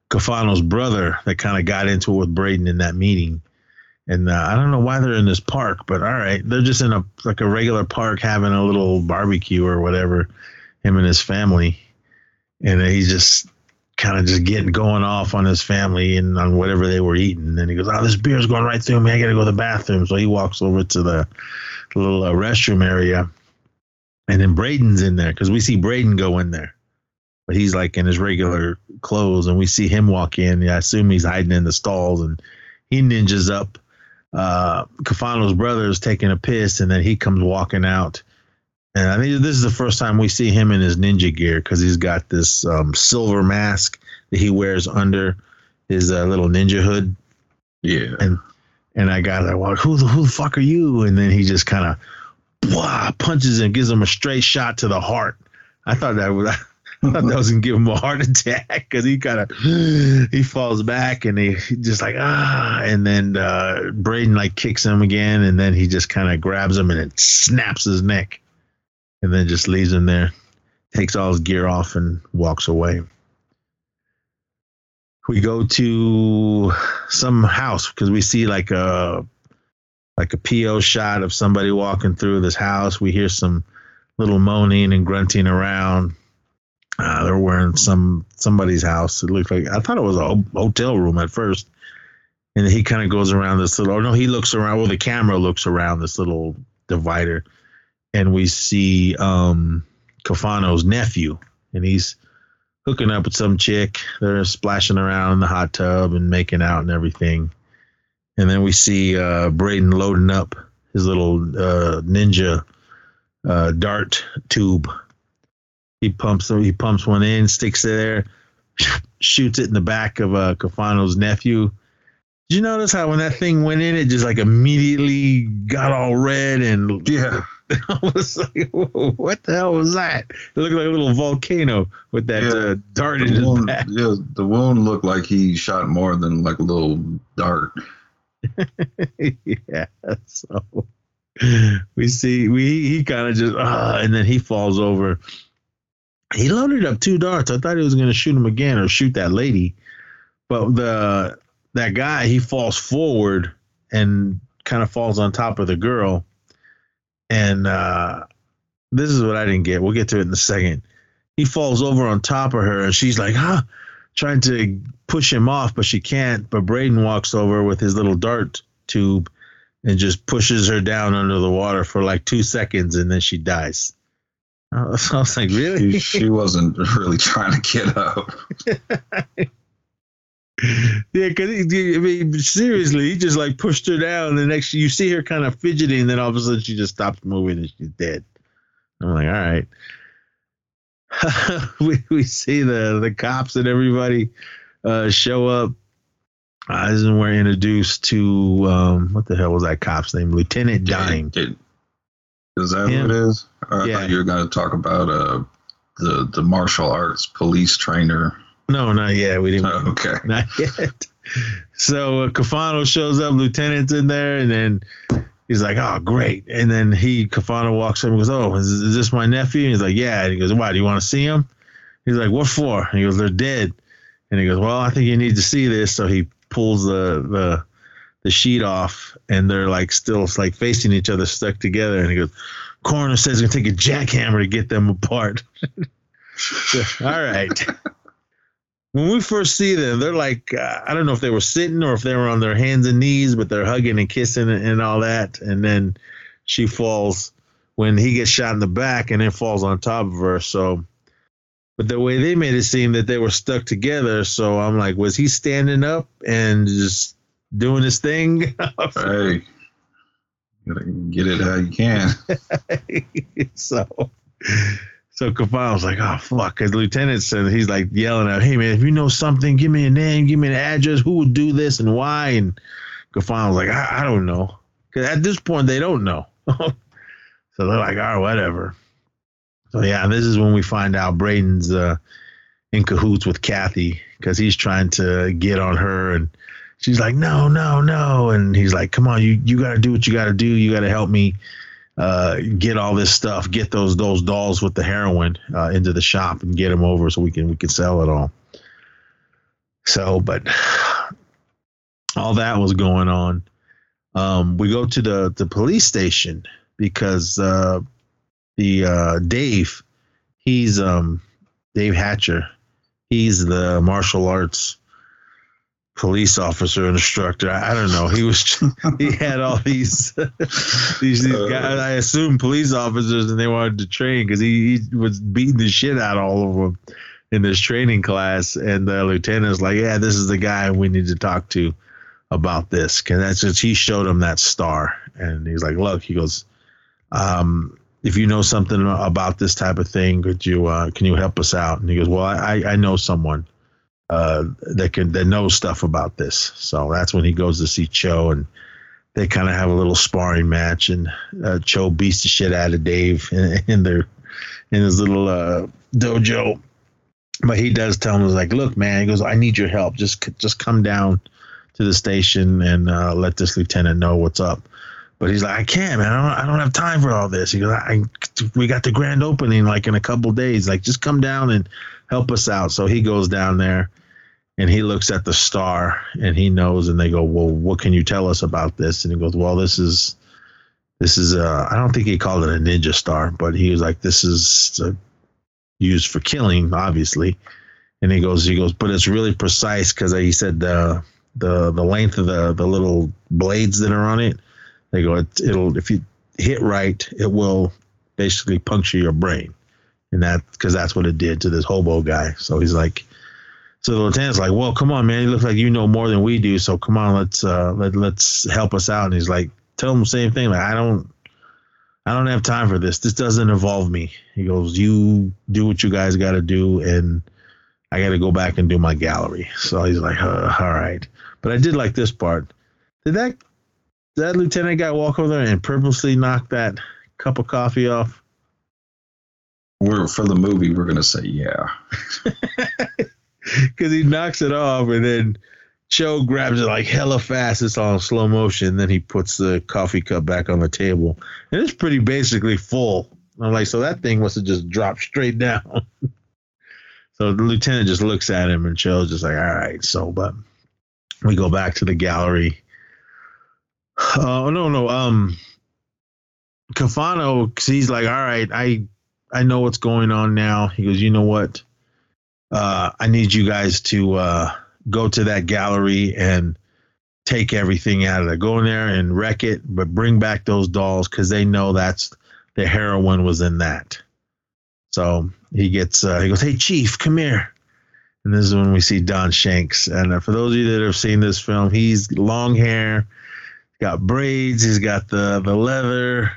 Caifano's brother that kind of got into it with Braden in that meeting. And uh, I don't know why they're in this park, but all right, they're just in a like a regular park having a little barbecue or whatever. Him and his family, and he's just kind of just getting going off on his family and on whatever they were eating. And he goes, "Oh, this beer's going right through me. I got to go to the bathroom." So he walks over to the little uh, restroom area, and then Braden's in there because we see Braden go in there, but he's like in his regular clothes, and we see him walk in. I assume he's hiding in the stalls, and he ninjas up uh, Caifano's brother is taking a piss, and then he comes walking out. And I think this is the first time we see him in his ninja gear because he's got this um, silver mask that he wears under his uh, little ninja hood. Yeah. And and I got like, well, who the who the fuck are you? And then he just kind of punches and gives him a straight shot to the heart. I thought that was. Thought that give him a heart attack because he kind of he falls back and he just like ah, and then uh, Braden like kicks him again, and then he just kind of grabs him and it snaps his neck, and then just leaves him there, takes all his gear off and walks away. We go to some house because we see like a like a PO shot of somebody walking through this house. We hear some little moaning and grunting around uh, they're wearing some somebody's house. It looked like I thought it was a hotel room at first, and he kind of goes around this little. Oh no, he looks around. Well, the camera looks around this little divider, and we see um, Caifano's nephew, and he's hooking up with some chick. They're splashing around in the hot tub and making out and everything. And then we see uh, Braden loading up his little uh, ninja uh, dart tube he pumps he pumps one in, sticks it there, shoots it in the back of uh, Caifano's nephew. Did you notice how when that thing went in, it just like immediately got all red and yeah. I was like, what the hell was that? It looked like a little volcano with that Yeah. uh, dart in The his wound, back. yeah, the wound looked like he shot more than like a little dart. yeah. So we see we he kind of just uh, and then he falls over he loaded up two darts. I thought he was going to shoot him again or shoot that lady, but the that guy he falls forward and kind of falls on top of the girl, and uh, this is what I didn't get. We'll get to it in a second. He falls over on top of her, and she's like, "Huh." Trying to push him off, but she can't. But Braden walks over with his little dart tube and just pushes her down under the water for like two seconds, and then she dies. I was, I was like, really? She, she wasn't really trying to get up. yeah, because I mean, seriously, he just like pushed her down. And the next, you see her kind of fidgeting, and then all of a sudden she just stops moving and she's dead. I'm like, all right. we we see the the cops and everybody uh, show up. Uh, when we're introduced to um, what the hell was that cop's name? Lieutenant Dime. It- Is that Yeah. what it is? I Yeah. thought you were going to talk about uh, the the martial arts police trainer. No, not yet. We didn't. Oh, okay. Not yet. So uh, Caifano shows up, lieutenant's in there, and then he's like, "Oh, great!" And then he Caifano walks up and goes, "Oh, is, is this my nephew?" And he's like, "Yeah." And he goes, "Why? Do you want to see him?" He's like, "What for?" And he goes, "They're dead." And he goes, "Well, I think you need to see this." So he pulls the the the sheet off, and they're like still like facing each other, stuck together. And he goes, "Coroner says he's gonna take a jackhammer to get them apart." All right when we first see them, they're like uh, I don't know if they were sitting or if they were on their hands and knees, but they're hugging and kissing and, and all that. And then she falls when he gets shot in the back and then falls on top of her. So, but the way they made it seem that they were stuck together. So I'm like, was he standing up and just doing his thing? Hey, gotta get it how you can. so so Caifano's like, oh fuck. Cause Lieutenant said he's like yelling out, Hey man, if you know something, give me a name, give me an address, who would do this and why? And Caifano's like, I, I don't know. Cause at this point they don't know. so they're like, all right, whatever. So yeah, this is when we find out Braden's uh in cahoots with Kathy because he's trying to get on her and she's like, No, no, no. And he's like, Come on, you you gotta do what you gotta do, you gotta help me uh, get all this stuff, get those those dolls with the heroin uh, into the shop and get them over so we can we can sell it all. So, but all that was going on. Um, we go to the the police station because uh, the uh, Dave, he's um, Dave Hatcher, he's the martial arts police officer instructor. I, I don't know. He was he had all these these, these Uh. guys. I assume police officers, and they wanted to train because he, he was beating the shit out of all of them in this training class. And the lieutenant's like, "Yeah, this is the guy we need to talk to about this." Because that's just he showed him that star, and he's like, "Look," he goes, um, "If you know something about this type of thing, could you uh, can you help us out?" And he goes, "Well, I I know someone." Uh, that can that knows stuff about this. So that's when he goes to see Cho, and they kind of have a little sparring match, and uh, Cho beats the shit out of Dave in, in their in his little uh, dojo. But he does tell him, "He's like, look, man," he goes, "I need your help. Just just come down to the station and uh, let this lieutenant know what's up." But he's like, I can't, man. I don't, I don't have time for all this. He goes, I, we got the grand opening like in a couple days. Like, just come down and help us out. So he goes down there and he looks at the star and he knows. And they go, well, what can you tell us about this? And he goes, well, this is, this is, uh, I don't think he called it a ninja star, but he was like, this is uh, used for killing, obviously. And he goes, he goes, but it's really precise because he said the, the, the length of the, the little blades that are on it they go, it, it'll if you hit right, it will basically puncture your brain, and that because that's what it did to this hobo guy. So he's like, so the lieutenant's like, well, come on, man, you look like you know more than we do. So come on, let's uh, let let's help us out. And he's like, tell him the same thing. Like I don't, I don't have time for this. This doesn't involve me. He goes, you do what you guys got to do, and I got to go back and do my gallery. So he's like, uh, all right. But I did like this part. Did that that lieutenant guy walk over there and purposely knock that cup of coffee off? We're for the movie. We're gonna say yeah. Because he knocks it off and then Cho grabs it like hella fast. It's all slow motion. Then he puts the coffee cup back on the table. And it's pretty basically full. I'm like, so that thing must have just dropped straight down. So the lieutenant just looks at him, and Cho's just like, "All right." So, but we go back to the gallery. Oh no, no. Um, Caifano, he's like, "All right, I I know what's going on now." He goes, "You know what? Uh, I need you guys to uh, go to that gallery and." take everything out of there. Go in there and wreck it, but bring back those dolls because they know that's the heroin was in that. So he gets, uh, he goes, Hey, Chief, come here. And this is when we see Don Shanks. And uh, for those of you that have seen this film, he's long hair, got braids, he's got the, the leather,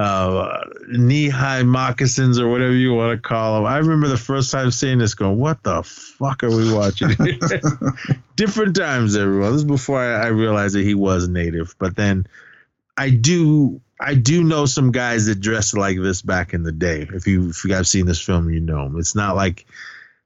uh, knee high moccasins or whatever you want to call them. I remember the first time seeing this going, what the fuck are we watching? Different times, everyone. This is before I, I realized that he was native. But then I do I do know some guys that dressed like this back in the day. If you if you guys seen this film, you know them. It's not like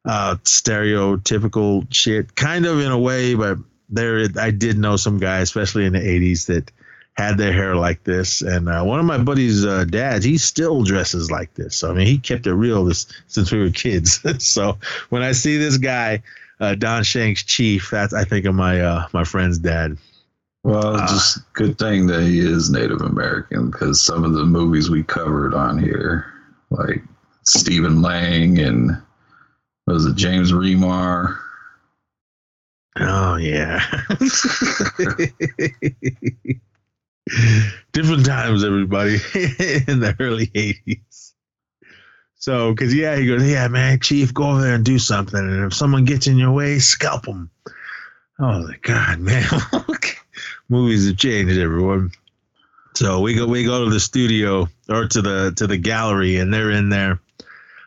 uh, stereotypical shit, kind of in a way, but there I did know some guys, especially in the '80s, that had their hair like this. And uh, one of my buddies' uh, dads, he still dresses like this. So I mean, he kept it real this, since we were kids. so when I see this guy, uh, Don Shanks Chief, that's I think of my uh, my friend's dad. Well, just good thing that he is Native American because some of the movies we covered on here, like Stephen Lang and was it James Remar? Oh yeah. Different times, everybody, in the early '80s. So, because yeah, he goes, yeah, man, Chief, go over there and do something, and if someone gets in your way, scalp them. Oh, my God, man, movies have changed, everyone. So we go, we go to the studio or to the to the gallery, and they're in there,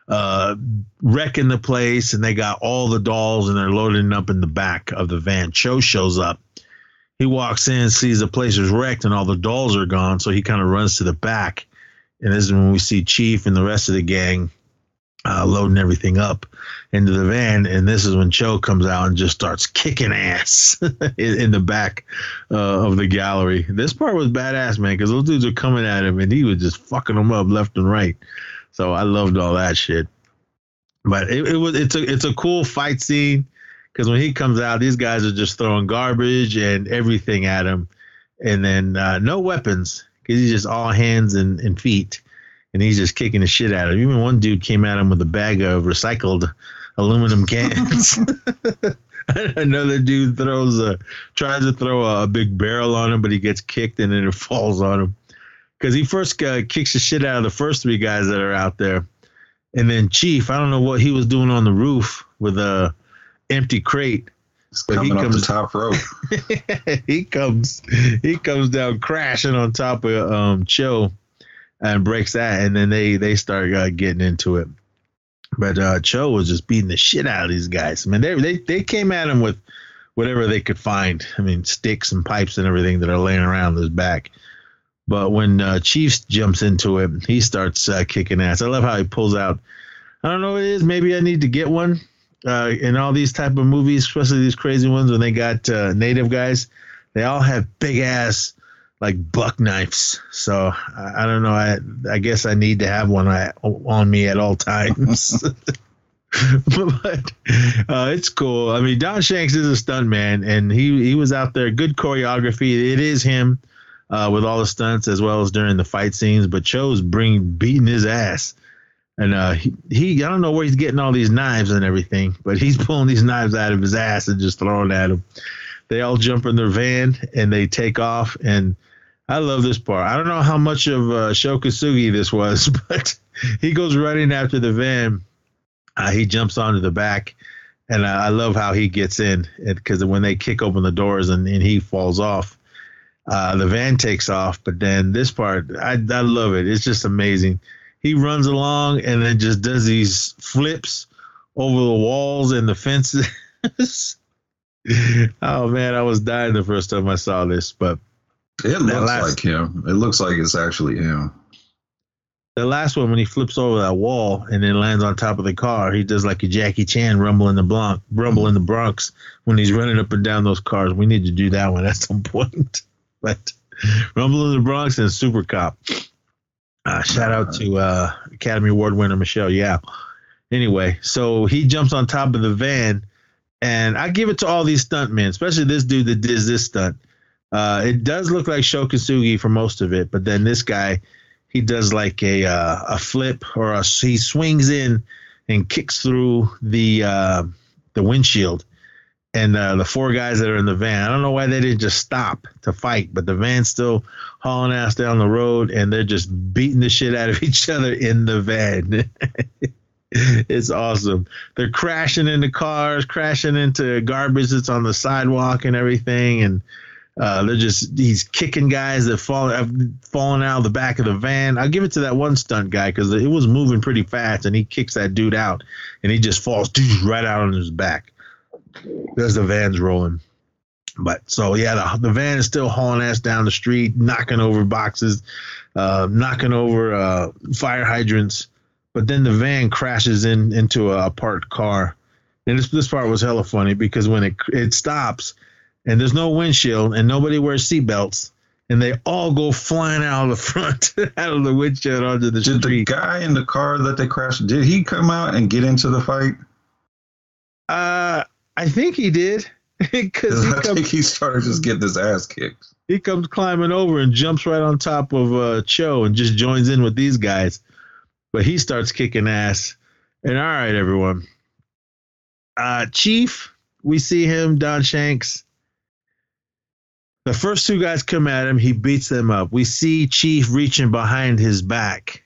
uh, wrecking the place, and they got all the dolls, and they're loading up in the back of the van. Cho shows up he walks in, sees the place is wrecked and all the dolls are gone. So he kind of runs to the back. And this is when we see Chief and the rest of the gang uh, loading everything up into the van. And this is when Cho comes out and just starts kicking ass in, in, the back uh, of the gallery. This part was badass, man, because those dudes were coming at him and he was just fucking them up left and right. So I loved all that shit. But it, it was it's a it's a cool fight scene because when he comes out, these guys are just throwing garbage and everything at him, and then uh, no weapons because he's just all hands and, and feet, and he's just kicking the shit out of him. Even one dude came at him with a bag of recycled aluminum cans. Another dude throws a tries to throw a, a, big barrel on him, but he gets kicked and then it falls on him because he first uh, kicks the shit out of the first three guys that are out there, and then Chief. I don't know what he was doing on the roof with a empty crate. but he comes the top rope. he comes he comes down crashing on top of um Cho and breaks that and then they they start uh, getting into it. But uh Cho was just beating the shit out of these guys. I mean they they they came at him with whatever they could find. I mean sticks and pipes and everything that are laying around his back. But when uh, Chiefs jumps into it, he starts uh, kicking ass. I love how he pulls out. I don't know what it is. Maybe I need to get one uh, in all these type of movies, especially these crazy ones when they got uh, native guys, they all have big ass like buck knives. So I, I don't know. I I guess I need to have one on me at all times. but uh, it's cool. I mean, Don Shanks is a stunt man, and he he was out there. Good choreography. It is him uh, with all the stunts as well as during the fight scenes. But Cho's bring beating his ass and uh, he, he, I don't know where he's getting all these knives and everything, but he's pulling these knives out of his ass and just throwing at him. They all jump in their van and they take off. And I love this part. I don't know how much of uh, Sho Kosugi this was, but he goes running after the van. Uh, he jumps onto the back, and I, I love how he gets in because when they kick open the doors and, and he falls off, uh, the van takes off. But then this part, I, I love it. It's just amazing he runs along and then just does these flips over the walls and the fences. oh man, I was dying the first time I saw this, but it looks last, like him. It looks like it's actually him. The last one, when he flips over that wall and then lands on top of the car, he does like a Jackie Chan rumble in the Bronx, rumble in the Bronx when he's running up and down those cars. We need to do that one at some point. but rumble in the Bronx and Super Cop. Uh, shout out to uh, Academy Award winner Michelle Yeoh, Anyway, so he jumps on top of the van, and I give it to all these stuntmen, especially this dude that does this stunt. Uh, it does look like Sho Kosugi for most of it, but then this guy, he does like a uh, a flip or a, he swings in and kicks through the uh, the windshield. And uh, the four guys that are in the van, I don't know why they didn't just stop to fight, but the van's still hauling ass down the road, and they're just beating the shit out of each other in the van. it's awesome. They're crashing into cars, crashing into garbage that's on the sidewalk and everything, and uh, they're just he's kicking guys that fall have fallen out of the back of the van. I'll give it to that one stunt guy because it was moving pretty fast, and he kicks that dude out, and he just falls right out on his back. There's the van's rolling. But so yeah, the, the van is still hauling ass down the street, knocking over boxes, uh, knocking over uh, fire hydrants. But then the van crashes in into a parked car, and this this part was hella funny because when it it stops, and there's no windshield and nobody wears seatbelts and they all go flying out of the front out of the windshield onto the did street. the guy in the car that they crashed did he come out and get into the fight Uh, I think he did because he i think he started just getting his ass kicked he comes climbing over and jumps right on top of uh, Cho and just joins in with these guys, but he starts kicking ass. And all right, everyone. Uh, Chief, we see him, Don Shanks. The first two guys come at him. He beats them up. We see Chief reaching behind his back.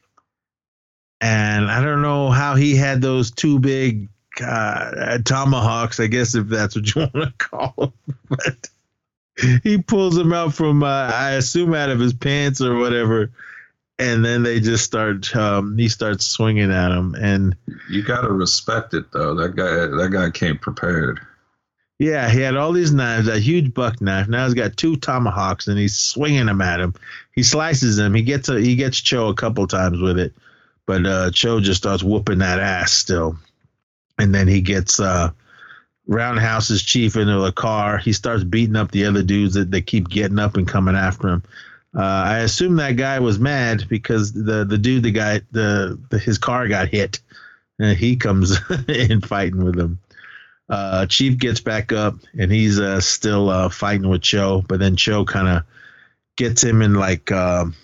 And I don't know how he had those two big uh, tomahawks, I guess, if that's what you want to call them. But he pulls them out from, uh, I assume, out of his pants or whatever. And then they just start, um, he starts swinging at him. And you gotta respect it though that guy that guy came prepared Yeah, he had all these knives, that huge buck knife. Now he's got two tomahawks, and he's swinging them at him. He slices him. He gets a, he gets Cho a couple times with it, but uh, Cho just starts whooping that ass still. And then he gets uh, roundhouses Chief into a car. He starts beating up the other dudes that they keep getting up and coming after him. Uh, I assume that guy was mad because the the dude, the guy, the, the his car got hit, and he comes in fighting with him. Uh, Chief gets back up and he's uh, still uh, fighting with Cho, but then Cho kind of gets him in like um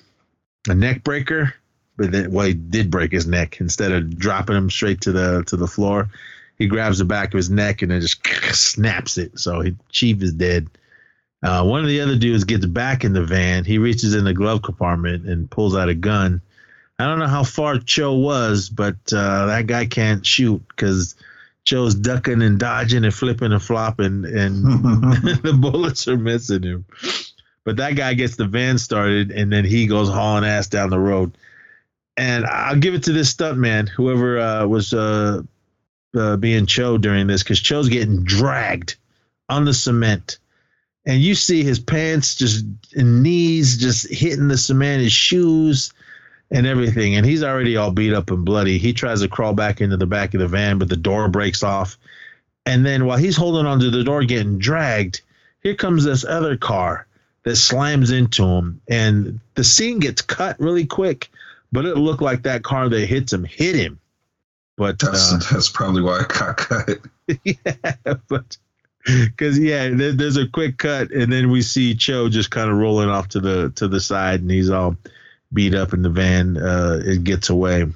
a neck breaker. But then, well, he did break his neck instead of dropping him straight to the to the floor. He grabs the back of his neck and then just snaps it. So he, Chief is dead. Uh, one of the other dudes gets back in the van. He reaches in the glove compartment and pulls out a gun. I don't know how far Cho was, but uh, that guy can't shoot because Cho's ducking and dodging and flipping and flopping, and the bullets are missing him. But that guy gets the van started, and then he goes hauling ass down the road. And I'll give it to this stuntman, whoever uh, was uh, uh, being Cho during this, because Cho's getting dragged on the cement. And you see his pants just and knees just hitting the cement, his shoes and everything. And he's already all beat up and bloody. He tries to crawl back into the back of the van, but the door breaks off. And then while he's holding onto the door, getting dragged, here comes this other car that slams into him. And the scene gets cut really quick, but it looked like that car that hits him hit him. But that's uh, that's probably why it got cut yeah, but because yeah, there, there's a quick cut, and then we see Cho just kind of rolling off to the to the side, and he's all beat up in the van. Uh, it gets away.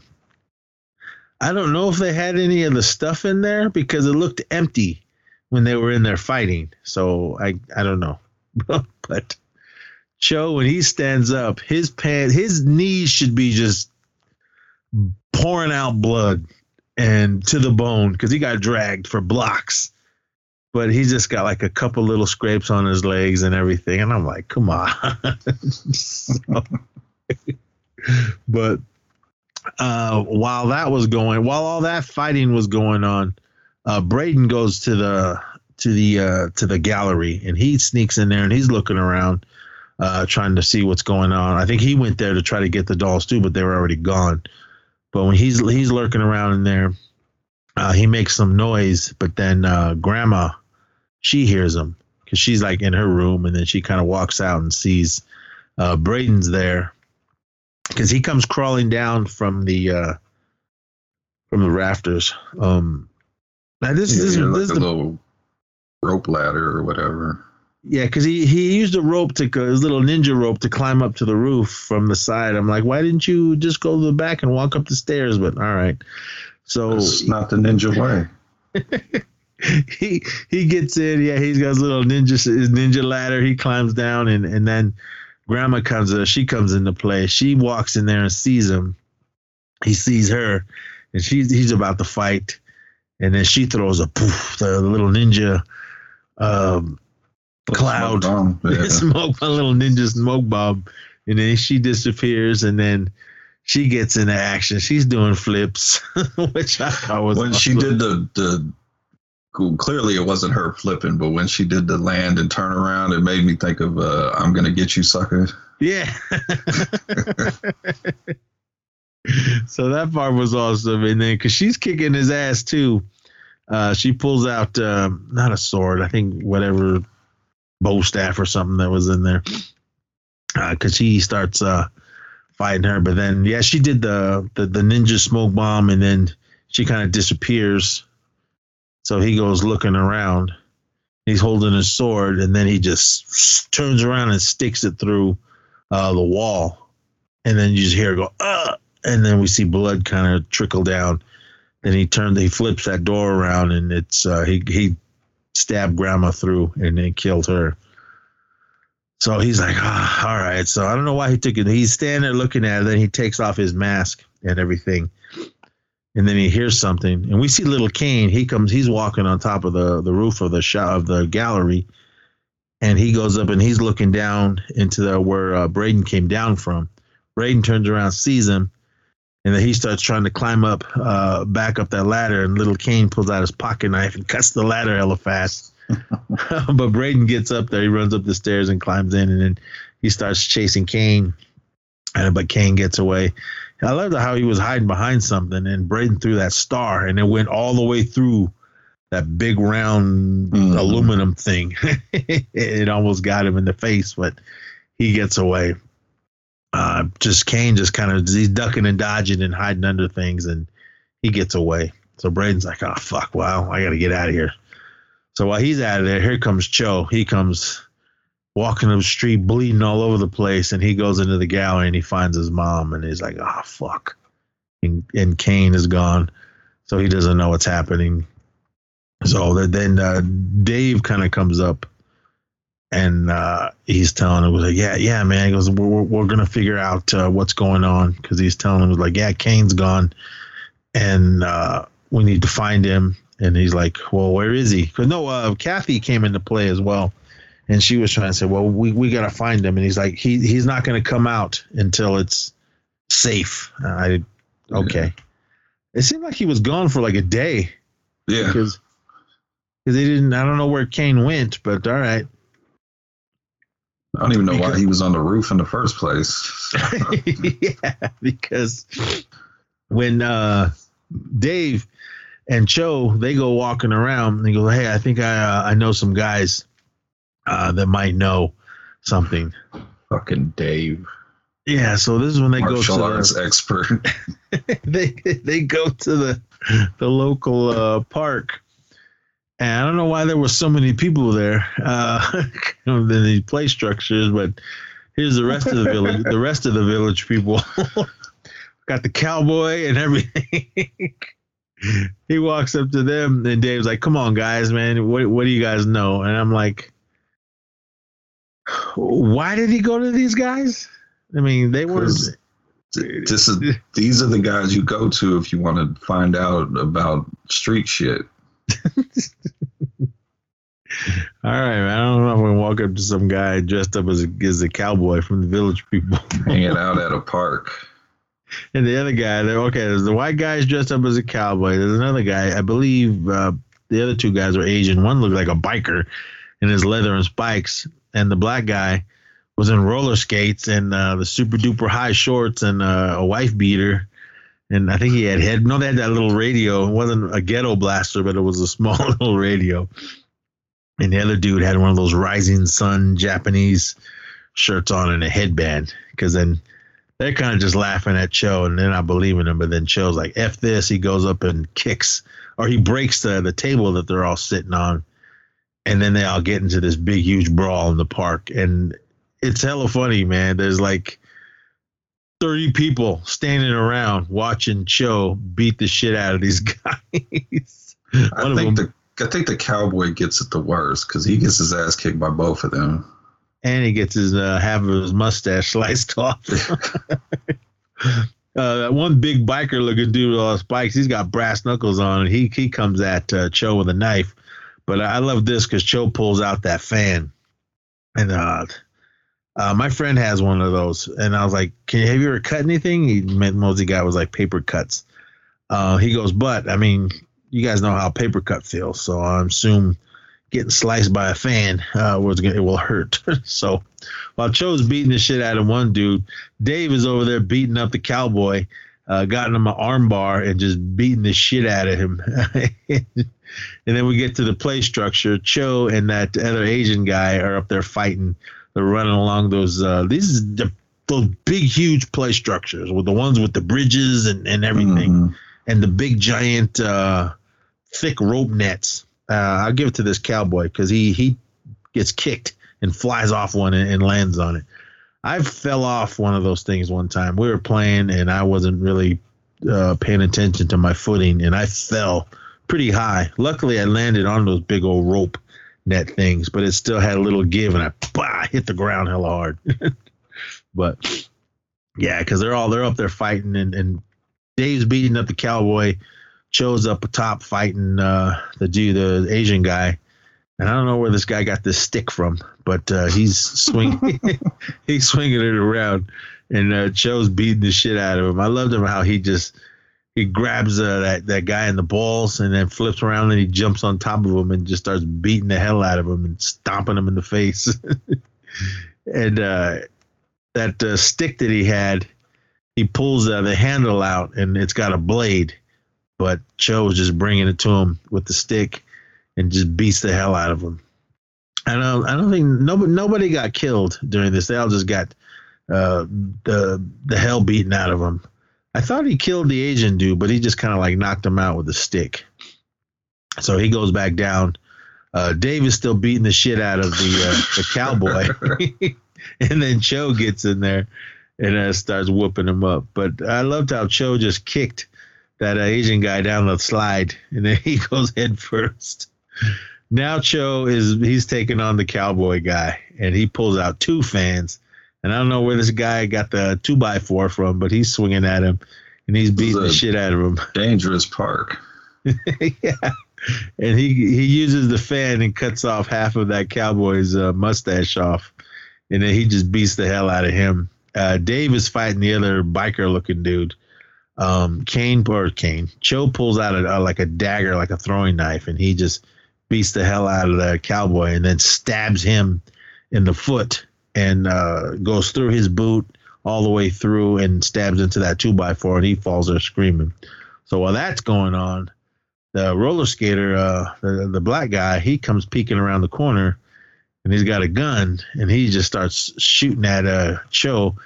I don't know if they had any of the stuff in there because it looked empty when they were in there fighting. So I I don't know, but Cho when he stands up, his pants, his knees should be just pouring out blood and to the bone because he got dragged for blocks. But he just got like a couple little scrapes on his legs and everything, and I'm like, come on. But uh, while that was going, while all that fighting was going on, uh, Braden goes to the to the uh, to the gallery and he sneaks in there and he's looking around, uh, trying to see what's going on. I think he went there to try to get the dolls too, but they were already gone. But when he's he's lurking around in there, uh, he makes some noise. But then uh, Grandma, she hears him because she's like in her room, and then she kind of walks out and sees uh, Braden's there because he comes crawling down from the uh, from the rafters. Um, now this Yeah, this, yeah, like this a is the, little rope ladder or whatever. Yeah, because he he used a rope to his little ninja rope to climb up to the roof from the side. I'm like, why didn't you just go to the back and walk up the stairs? But all right, so It's not the ninja way. he he gets in. Yeah, he's got his little ninja his ninja ladder. He climbs down, and and then grandma comes. Uh, she comes into play. She walks in there and sees him. He sees her, and she's he's about to fight, and then she throws a poof, the little ninja um, cloud Smoke yeah. smoke, a little ninja smoke bomb, and then she disappears, and then. She gets into action. She's doing flips, which I thought was when she did the the cool, clearly it wasn't her flipping, but when she did the land and turn around, it made me think of uh, "I'm gonna get you, sucker." Yeah. so that part was awesome, and then because she's kicking his ass too, uh, she pulls out uh, not a sword, I think whatever bow staff or something that was in there, because he starts uh, fighting her. But then, yeah, she did the the, the ninja smoke bomb, and then she kind of disappears. So he goes looking around. He's holding his sword, and then he just turns around and sticks it through uh, the wall, and then you just hear it go, uh, and then we see blood kind of trickle down. Then he turns, he flips that door around, and it's uh, he he stabbed grandma through and then killed her. So he's like, ah, all right. So I don't know why he took it. He's standing there looking at it. Then he takes off his mask and everything, and then he hears something, and we see little Kane. He comes, he's walking on top of the the roof of the shot of the gallery, and he goes up and he's looking down into the where uh, Braden came down from. Braden turns around, sees him, and then he starts trying to climb up, uh, back up that ladder. And little Kane pulls out his pocket knife and cuts the ladder hella fast. but Braden gets up there, he runs up the stairs and climbs in, and then he starts chasing Kane. And but Kane gets away. I love how he was hiding behind something, and Braden threw that star, and it went all the way through that big round Mhm. aluminum thing. it almost got him in the face, but he gets away. Uh, just Kane just kind of he's ducking and dodging and hiding under things, and he gets away. So Braden's like, "Oh fuck! Wow, I got to get out of here." So while he's out of there, here comes Cho. He comes walking up the street, bleeding all over the place, and he goes into the gallery and he finds his mom, and he's like, "Oh fuck!" And, and Kane is gone, so he doesn't know what's happening. So then uh, Dave kind of comes up and uh, he's telling him, was like, yeah, yeah, man. He goes, we're, we're, we're going to figure out uh, what's going on because he's telling him, was like, yeah, Kane's gone and uh, we need to find him. And he's like, well, where is he? 'Cause no, uh, Kathy came into play as well. And she was trying to say, well, we, we got to find him. And he's like, he, he's not going to come out until it's safe. I, okay. It seemed like he was gone for like a day Yeah, because because they didn't. I don't know where Kane went, but all right. I don't even know why he was on the roof in the first place. yeah, because when uh, Dave and Cho they go walking around, and they go, "Hey, I think I uh, I know some guys uh, that might know something." Fucking Dave, Yeah, so this is when they martial go to arts the, expert. they they go to the the local uh, park. And I don't know why there were so many people there uh, in the play structures, but here's the rest of the village. The rest of the village people got the cowboy and everything. he walks up to them, and Dave's like, "Come on, guys, man, what what do you guys know?" And I'm like, "Why did he go to these guys?" I mean, they were. this is these are the guys you go to if you want to find out about street shit. All right, man. I don't know if I'm gonna walk up to some guy dressed up as a, as a cowboy from the village people, Hanging out at a park. and the other guy. Okay. There's the white guy's dressed up as a cowboy. There's another guy. I believe uh, the other two guys are Asian. One looked like a biker in his leather and spikes, and the black guy was in roller skates and uh, the super duper high shorts and uh, a wife beater. And I think he had head. No, they had that little radio. It wasn't a ghetto blaster, but it was a small little radio. And the other dude had one of those rising sun Japanese shirts on and a headband. Because then they're kind of just laughing at Cho and they're not believing him. But then Cho's like, "F this." He goes up and kicks, or he breaks the the table that they're all sitting on, and then they all get into this big, huge brawl in the park. And it's hella funny, man. There's like 30 people standing around watching Cho beat the shit out of these guys. I think the I think the cowboy gets it the worst because he gets his ass kicked by both of them. And he gets his uh, half of his mustache sliced off. uh, that one big biker looking dude with all spikes, he's got brass knuckles on, and he he comes at uh, Cho with a knife. But I love this because Cho pulls out that fan, and uh, uh, my friend has one of those, and I was like, "Can have you ever cut anything?" He mosey guy was like paper cuts. Uh, he goes, "But I mean, you guys know how paper cut feels, so I'm assume getting sliced by a fan uh, was gonna, it will hurt." so while Cho's beating the shit out of one dude, Dave is over there beating up the cowboy, uh, gotten him an armbar and just beating the shit out of him. and then we get to the play structure. Cho and that other Asian guy are up there fighting they're running along those uh, these the, those big huge play structures with the ones with the bridges and, and everything mm-hmm. and the big giant uh, thick rope nets. Uh, I'll give it to this cowboy because he he gets kicked and flies off one and, and lands on it. I fell off one of those things one time. We were playing and I wasn't really uh, paying attention to my footing and I fell pretty high. Luckily, I landed on those big old rope net things, but it still had a little give, and I bah, hit the ground hella hard. but yeah, because they're all they're up there fighting, and, and Dave's beating up the cowboy. Cho's up top fighting uh, the dude, the Asian guy, and I don't know where this guy got this stick from, but uh, he's swinging, he's swinging it around, and uh, Cho's beating the shit out of him. I loved him how he just he grabs uh, that that guy in the balls and then flips around and he jumps on top of him and just starts beating the hell out of him and stomping him in the face. and uh, that uh, stick that he had, he pulls uh, the handle out and it's got a blade, but Cho is just bringing it to him with the stick and just beats the hell out of him. I don't, I don't think nobody nobody got killed during this. They all just got uh, the the hell beaten out of them I thought he killed the Asian dude, but he just kind of like knocked him out with a stick. So he goes back down. Uh, Dave is still beating the shit out of the uh, the cowboy, and then Cho gets in there and uh, starts whooping him up. But I loved how Cho just kicked that uh, Asian guy down the slide, and then he goes head first. Now Cho is he's taking on the cowboy guy, and he pulls out two fans and I don't know where this guy got the two by four from, but he's swinging at him and he's beating the shit out of him. Dangerous park. yeah. And he he uses the fan and cuts off half of that cowboy's uh, mustache off, and then he just beats the hell out of him. Uh, Dave is fighting the other biker looking dude. Um, Kane or Kane Cho pulls out a, a, like a dagger, like a throwing knife, and he just beats the hell out of the cowboy and then stabs him in the foot and uh, goes through his boot all the way through and stabs into that two by four, and he falls there screaming. So while that's going on, the roller skater, uh, the, the black guy, he comes peeking around the corner, and he's got a gun, and he just starts shooting at uh, Cho.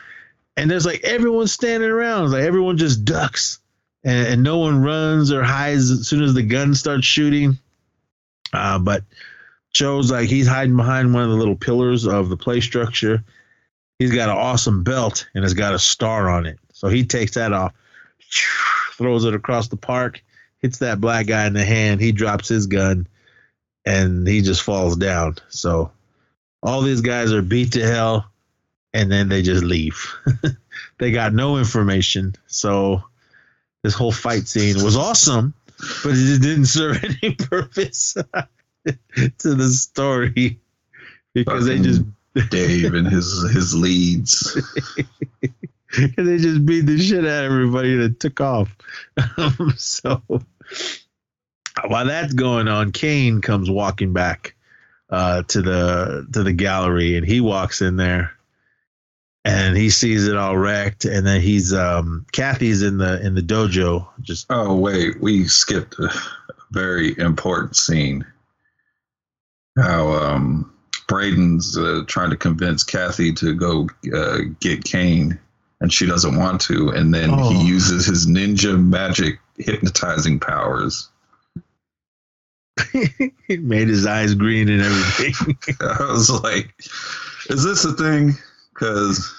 And there's like everyone standing around, like everyone just ducks, and, and no one runs or hides as soon as the gun starts shooting. Uh, but shows like he's hiding behind one of the little pillars of the play structure. He's got an awesome belt and it's got a star on it. So he takes that off, throws it across the park, hits that black guy in the hand. He drops his gun and he just falls down. So all these guys are beat to hell and then they just leave. they got no information. So this whole fight scene was awesome, but it didn't serve any purpose. to the story because Fucking they just Dave and his his leads. and they just beat the shit out of everybody that took off. Um, so while that's going on, Kane comes walking back uh, to the to the gallery, and he walks in there, and he sees it all wrecked, and then he's um, Kathy's in the in the dojo. Just oh wait, we skipped a very important scene how um, Braden's uh, trying to convince Kathy to go uh, get Kane and she doesn't want to, and then Oh. he uses his ninja magic hypnotizing powers. it made his eyes green and everything. I was like, "Is this a thing?" Because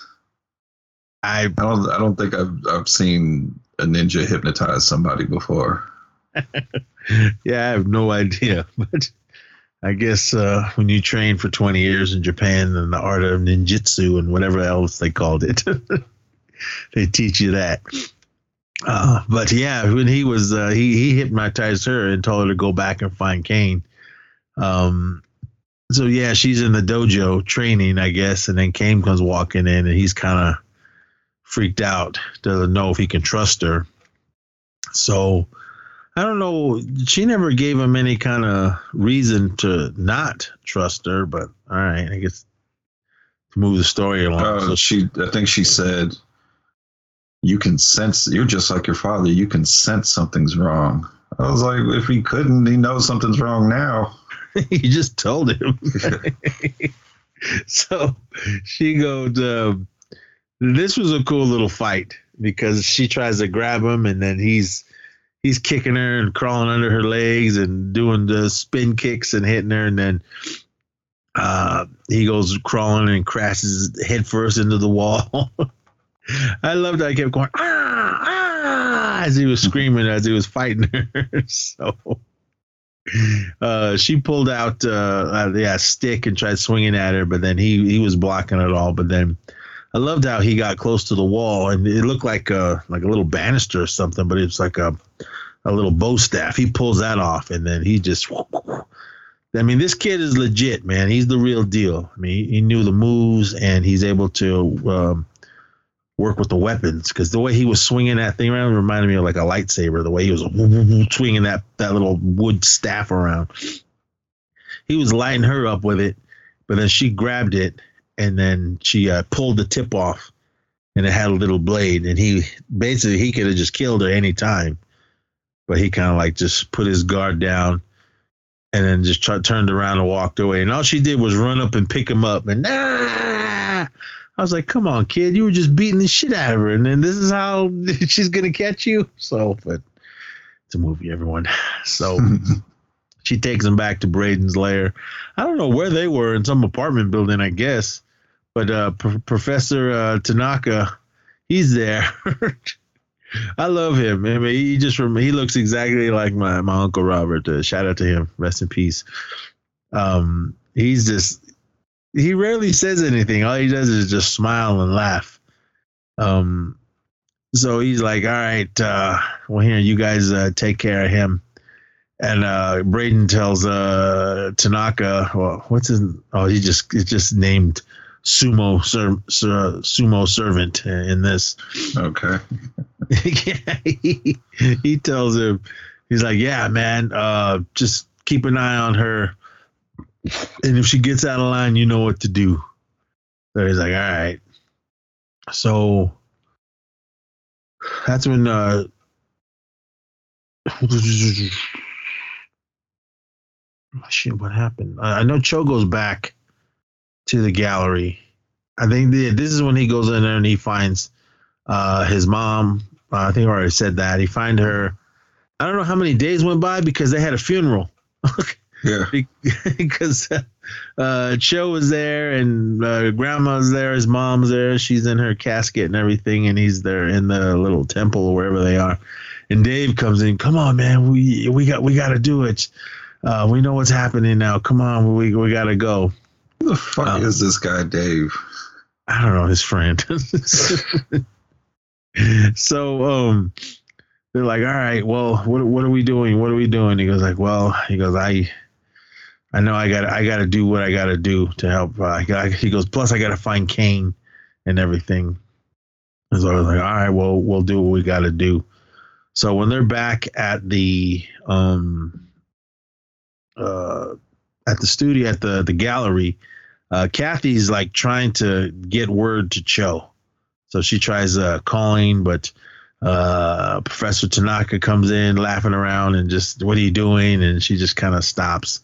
I I don't I don't think I've I've seen a ninja hypnotize somebody before. yeah, I have no idea, but I guess uh, when you train for 20 years in Japan and the art of ninjutsu and whatever else they called it, they teach you that. Uh, but yeah, when he was uh, he he hypnotized her and told her to go back and find Kane. Um, so yeah, she's in the dojo training, I guess, and then Kane comes walking in and he's kind of freaked out, doesn't know if he can trust her. So I don't know. She never gave him any kind of reason to not trust her, but all right, I guess to move the story along. Uh, so she I think she said, "You can sense. You're just like your father. You can sense something's wrong." I was like, if he couldn't, he knows something's wrong now. he just told him. so she goes, um, this was a cool little fight because she tries to grab him and then he's he's kicking her and crawling under her legs and doing the spin kicks and hitting her and then uh, he goes crawling and crashes headfirst into the wall. I loved that I kept going ah ah as he was screaming as he was fighting her. so uh, she pulled out uh, uh, yeah stick and tried swinging at her, but then he he was blocking it all. But then I loved how he got close to the wall and it looked like a like a little banister or something, but it's like a a little bow staff. He pulls that off and then he just. I mean, this kid is legit, man. He's the real deal. I mean, he knew the moves and he's able to um, work with the weapons because the way he was swinging that thing around reminded me of like a lightsaber. The way he was swinging that that little wood staff around, he was lighting her up with it, but then she grabbed it and then she uh, pulled the tip off, and it had a little blade. And he basically he could have just killed her any time, but he kind of like just put his guard down. And then just tried, turned around and walked away. And all she did was run up and pick him up. And ah! I was like, come on, kid. You were just beating the shit out of her. And then this is how she's going to catch you. So, but it's a movie, everyone. So she takes him back to Braden's lair. I don't know where they were in some apartment building, I guess. But uh, P- Professor uh, Tanaka, he's there. I love him. I mean, he just rem- he looks exactly like my, my uncle Robert. Uh, shout out to him. Rest in peace. Um, he's just he rarely says anything. All he does is just smile and laugh. Um, so he's like, "All right, uh, well, here you guys uh, take care of him." And uh, Braden tells uh, Tanaka, well, what's his? Oh, he just it's just named sumo ser, ser, sumo servant in this. Okay. yeah, he, he tells him, he's like, yeah, man, uh, just keep an eye on her, and if she gets out of line, you know what to do. So he's like, all right. So that's when uh, shit, what happened? I I know Cho goes back to the gallery. I think the, this is when he goes in there and he finds uh, his mom. Uh, I think I already said that. He find her. I don't know how many days went by because they had a funeral. Yeah. because uh, Cho was there and uh, Grandma's there. His mom's there. She's in her casket and everything, and he's there in the little temple or wherever they are. And Dave comes in. Come on, man. We we got we got to do it. Uh, we know what's happening now. Come on, we we got to go. Who the fuck Um, is this guy, Dave? I don't know his friend. so um, they're like, all right, well, what what are we doing? What are we doing? He goes like, well, he goes, I, I know I got I got to do what I got to do to help. Uh, he goes, plus I got to find Kane and everything. And so I was like, all right, well, we'll do what we got to do. So when they're back at the um, uh, at the studio at the the gallery, uh, Kathy's like trying to get word to Cho. So she tries uh, calling, but uh, Professor Tanaka comes in laughing around and just, what are you doing? And she just kind of stops.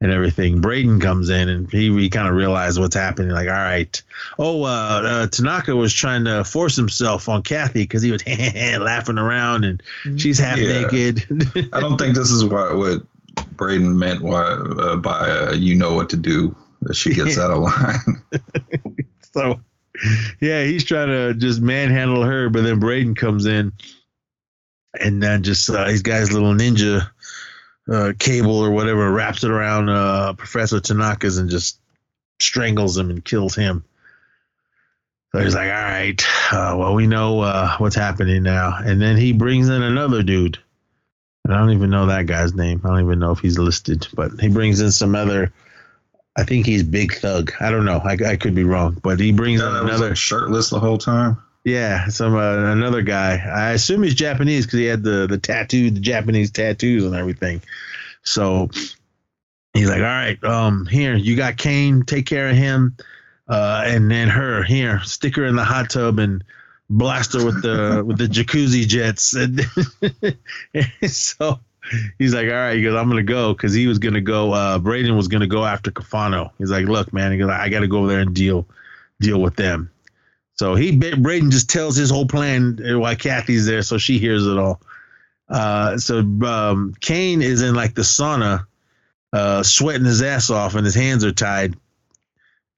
and everything. Braden comes in and he, he kind of realized what's happening. Like, all right. Oh, uh, uh, Tanaka was trying to force himself on Kathy because he was laughing around and she's half Yeah. naked. I don't think this is what what Braden meant why, uh, by uh, you know what to do. That she gets out of line. so, yeah, he's trying to just manhandle her, but then Braden comes in and then just uh, he's got his little ninja uh, cable or whatever, wraps it around uh, Professor Tanaka's and just strangles him and kills him. So he's like, all right, uh, well, we know uh, what's happening now. And then he brings in another dude. And I don't even know that guy's name. I don't even know if he's listed, but he brings in some other. I think he's Big Thug. I don't know. I, I could be wrong, but he brings Yeah, in another. like, shirtless the whole time. Yeah, some uh, another guy. I assume he's Japanese because he had the the tattoo, the Japanese tattoos and everything. So he's like, "All right, um, here you got Kane. Take care of him, uh, and then her here, stick her in the hot tub and blast her with the with the jacuzzi jets." And so he's like, "All right," he goes, "I'm gonna go," because he was gonna go. Uh, Braden was gonna go after Caifano. He's like, "Look, man," he goes, "I got to go over there and deal deal with them." So he Braden just tells his whole plan while Kathy's there, so she hears it all. Uh, so um, Kane is in like the sauna, uh, sweating his ass off, and his hands are tied.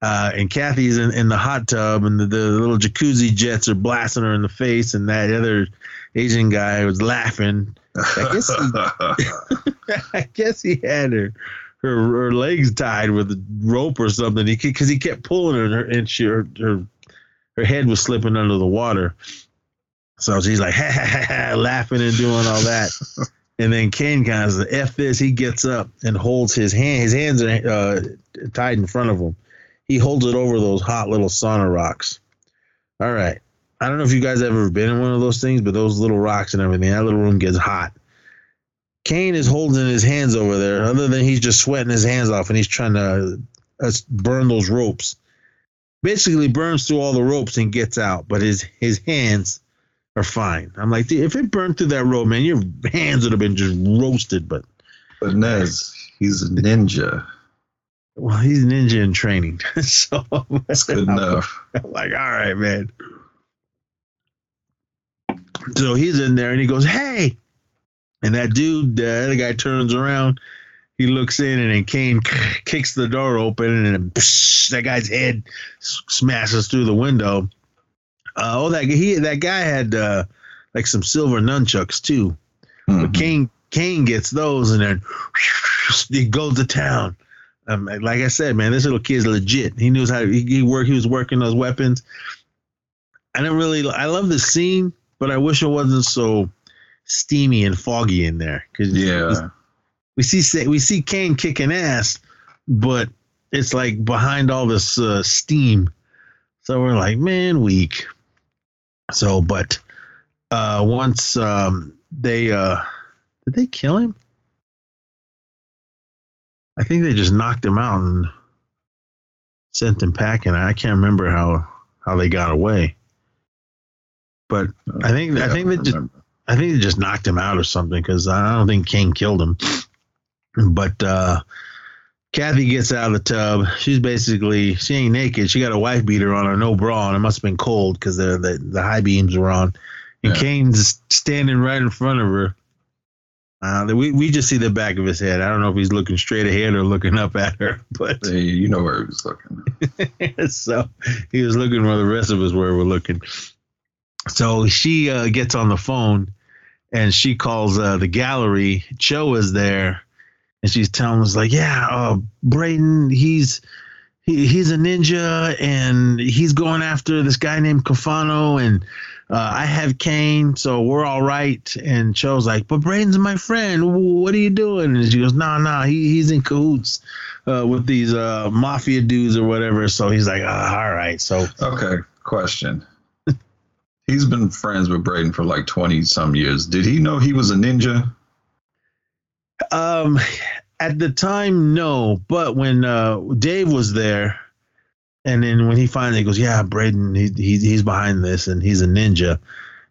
Uh, and Kathy's in, in the hot tub, and the, the little jacuzzi jets are blasting her in the face, and that other Asian guy was laughing. I guess he, I guess he had her, her her legs tied with a rope or something. He because he kept pulling her, and, her, and she her, her her head was slipping under the water. So she's like ha, ha, ha, ha, laughing and doing all that. and then Kane kind of f this. He gets up and holds his hand. His hands are uh, tied in front of him. He holds it over those hot little sauna rocks. All right. I don't know if you guys have ever been in one of those things, but those little rocks and everything, that little room gets hot. Kane is holding his hands over there, other than he's just sweating his hands off and he's trying to uh, burn those ropes. Basically, burns through all the ropes and gets out, but his his hands are fine. I'm like, if it burned through that rope, man, your hands would have been just roasted. But But Nez, he's a ninja. Well, he's ninja in training, so That's good enough. I'm like, all right, man. So he's in there and he goes, hey. And that dude, the other guy turns around. He looks in and then Kane kicks the door open and then psh, that guy's head smashes through the window. Uh, oh, that he that guy had uh, like some silver nunchucks too. But Kane Kane gets those and then he goes to town. Um, like I said, man, this little kid's legit. He knows how he, he work. He was working those weapons. I don't really. I love the scene, but I wish it wasn't so steamy and foggy in there. Cause Yeah. we see we see Kane kicking ass, but it's like behind all this uh, steam. So we're like, man, weak. So, but uh, once um, they uh, did they kill him? I think they just knocked him out and sent him packing. I can't remember how how they got away. But I think I think they just. I think they just knocked him out or something because I don't think King killed him. But uh, Kathy gets out of the tub. She's basically she ain't naked. She got a wife beater on her, no bra, and it must have been cold because the, the the high beams were on. And Yeah. Kane's standing right in front of her. Uh, we we just see the back of his head. I don't know if he's looking straight ahead or looking up at her, but Hey, you know where he was looking. so he was looking where the rest of us were, were looking. So she uh, gets on the phone and she calls uh, the gallery. Cho is there and she's telling us like, yeah, uh, Braden, he's he, he's a ninja and he's going after this guy named Caifano and uh, I have Kane, so we're all right. And Cho's like, but Braden's my friend. What are you doing? And she goes, no, no, he, he's in cahoots uh, with these uh, mafia dudes or whatever. So he's like, ah, all right. So Okay, question. He's been friends with Braden for like 20 some years. Did he know he was a ninja? Um, at the time, no. But when uh, Dave was there, and then when he finally goes, "Yeah, Braden, he, he he's behind this, and he's a ninja,"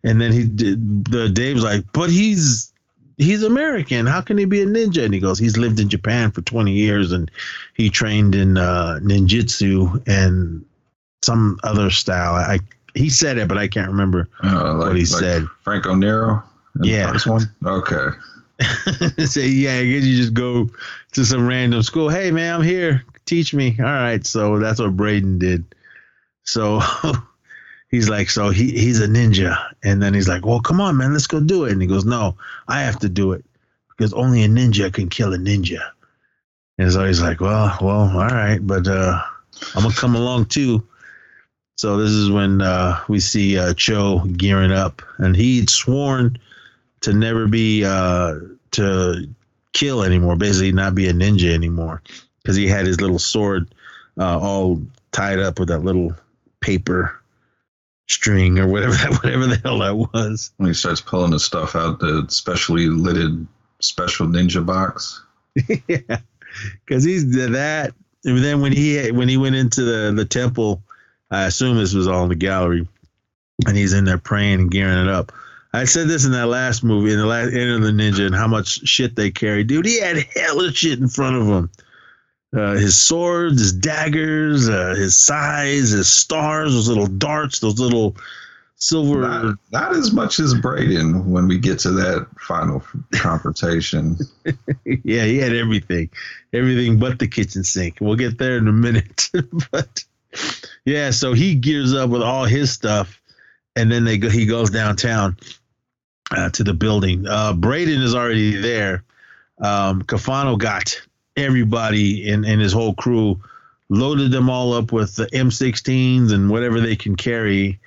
and then he did, the Dave's like, "But he's he's American. How can he be a ninja? And he goes, he's lived in Japan for 20 years and he trained in uh, ninjutsu and some other style. I he said it, but I can't remember Uh, like, what he like said. Franco Nero. Yeah. First one. Okay. Say, yeah, I guess you just go to some random school. Hey, man, I'm here. Teach me. All right. So that's what Braden did. So he's like, so he, he's a ninja. And then he's like, well, come on, man, let's go do it. And he goes, no, I have to do it because only a ninja can kill a ninja. And so he's like, well, well, all right, but uh, I'm gonna come along too. So this is when uh, we see uh, Cho gearing up, and he'd sworn to never be uh, to kill anymore, basically not be a ninja anymore, because he had his little sword uh, all tied up with that little paper string or whatever that whatever the hell that was. When he starts pulling the stuff out the specially lidded special ninja box. yeah, because he's that. And then when he when he went into the the temple, I assume this was all in the gallery, and he's in there praying and gearing it up. I said this in that last movie, in the last Enter the Ninja, and how much shit they carry. Dude, he had hella shit in front of him. Uh, his swords, his daggers, uh, his sais, his stars, those little darts, those little silver. Not, not as much as Braden when we get to that final confrontation. yeah, he had everything, everything but the kitchen sink. We'll get there in a minute, but yeah, so he gears up with all his stuff, and then they go. He goes downtown uh, to the building. Uh, Braden is already there. Um, Caifano got everybody in in his whole crew, loaded them all up with the M16s and whatever they can carry,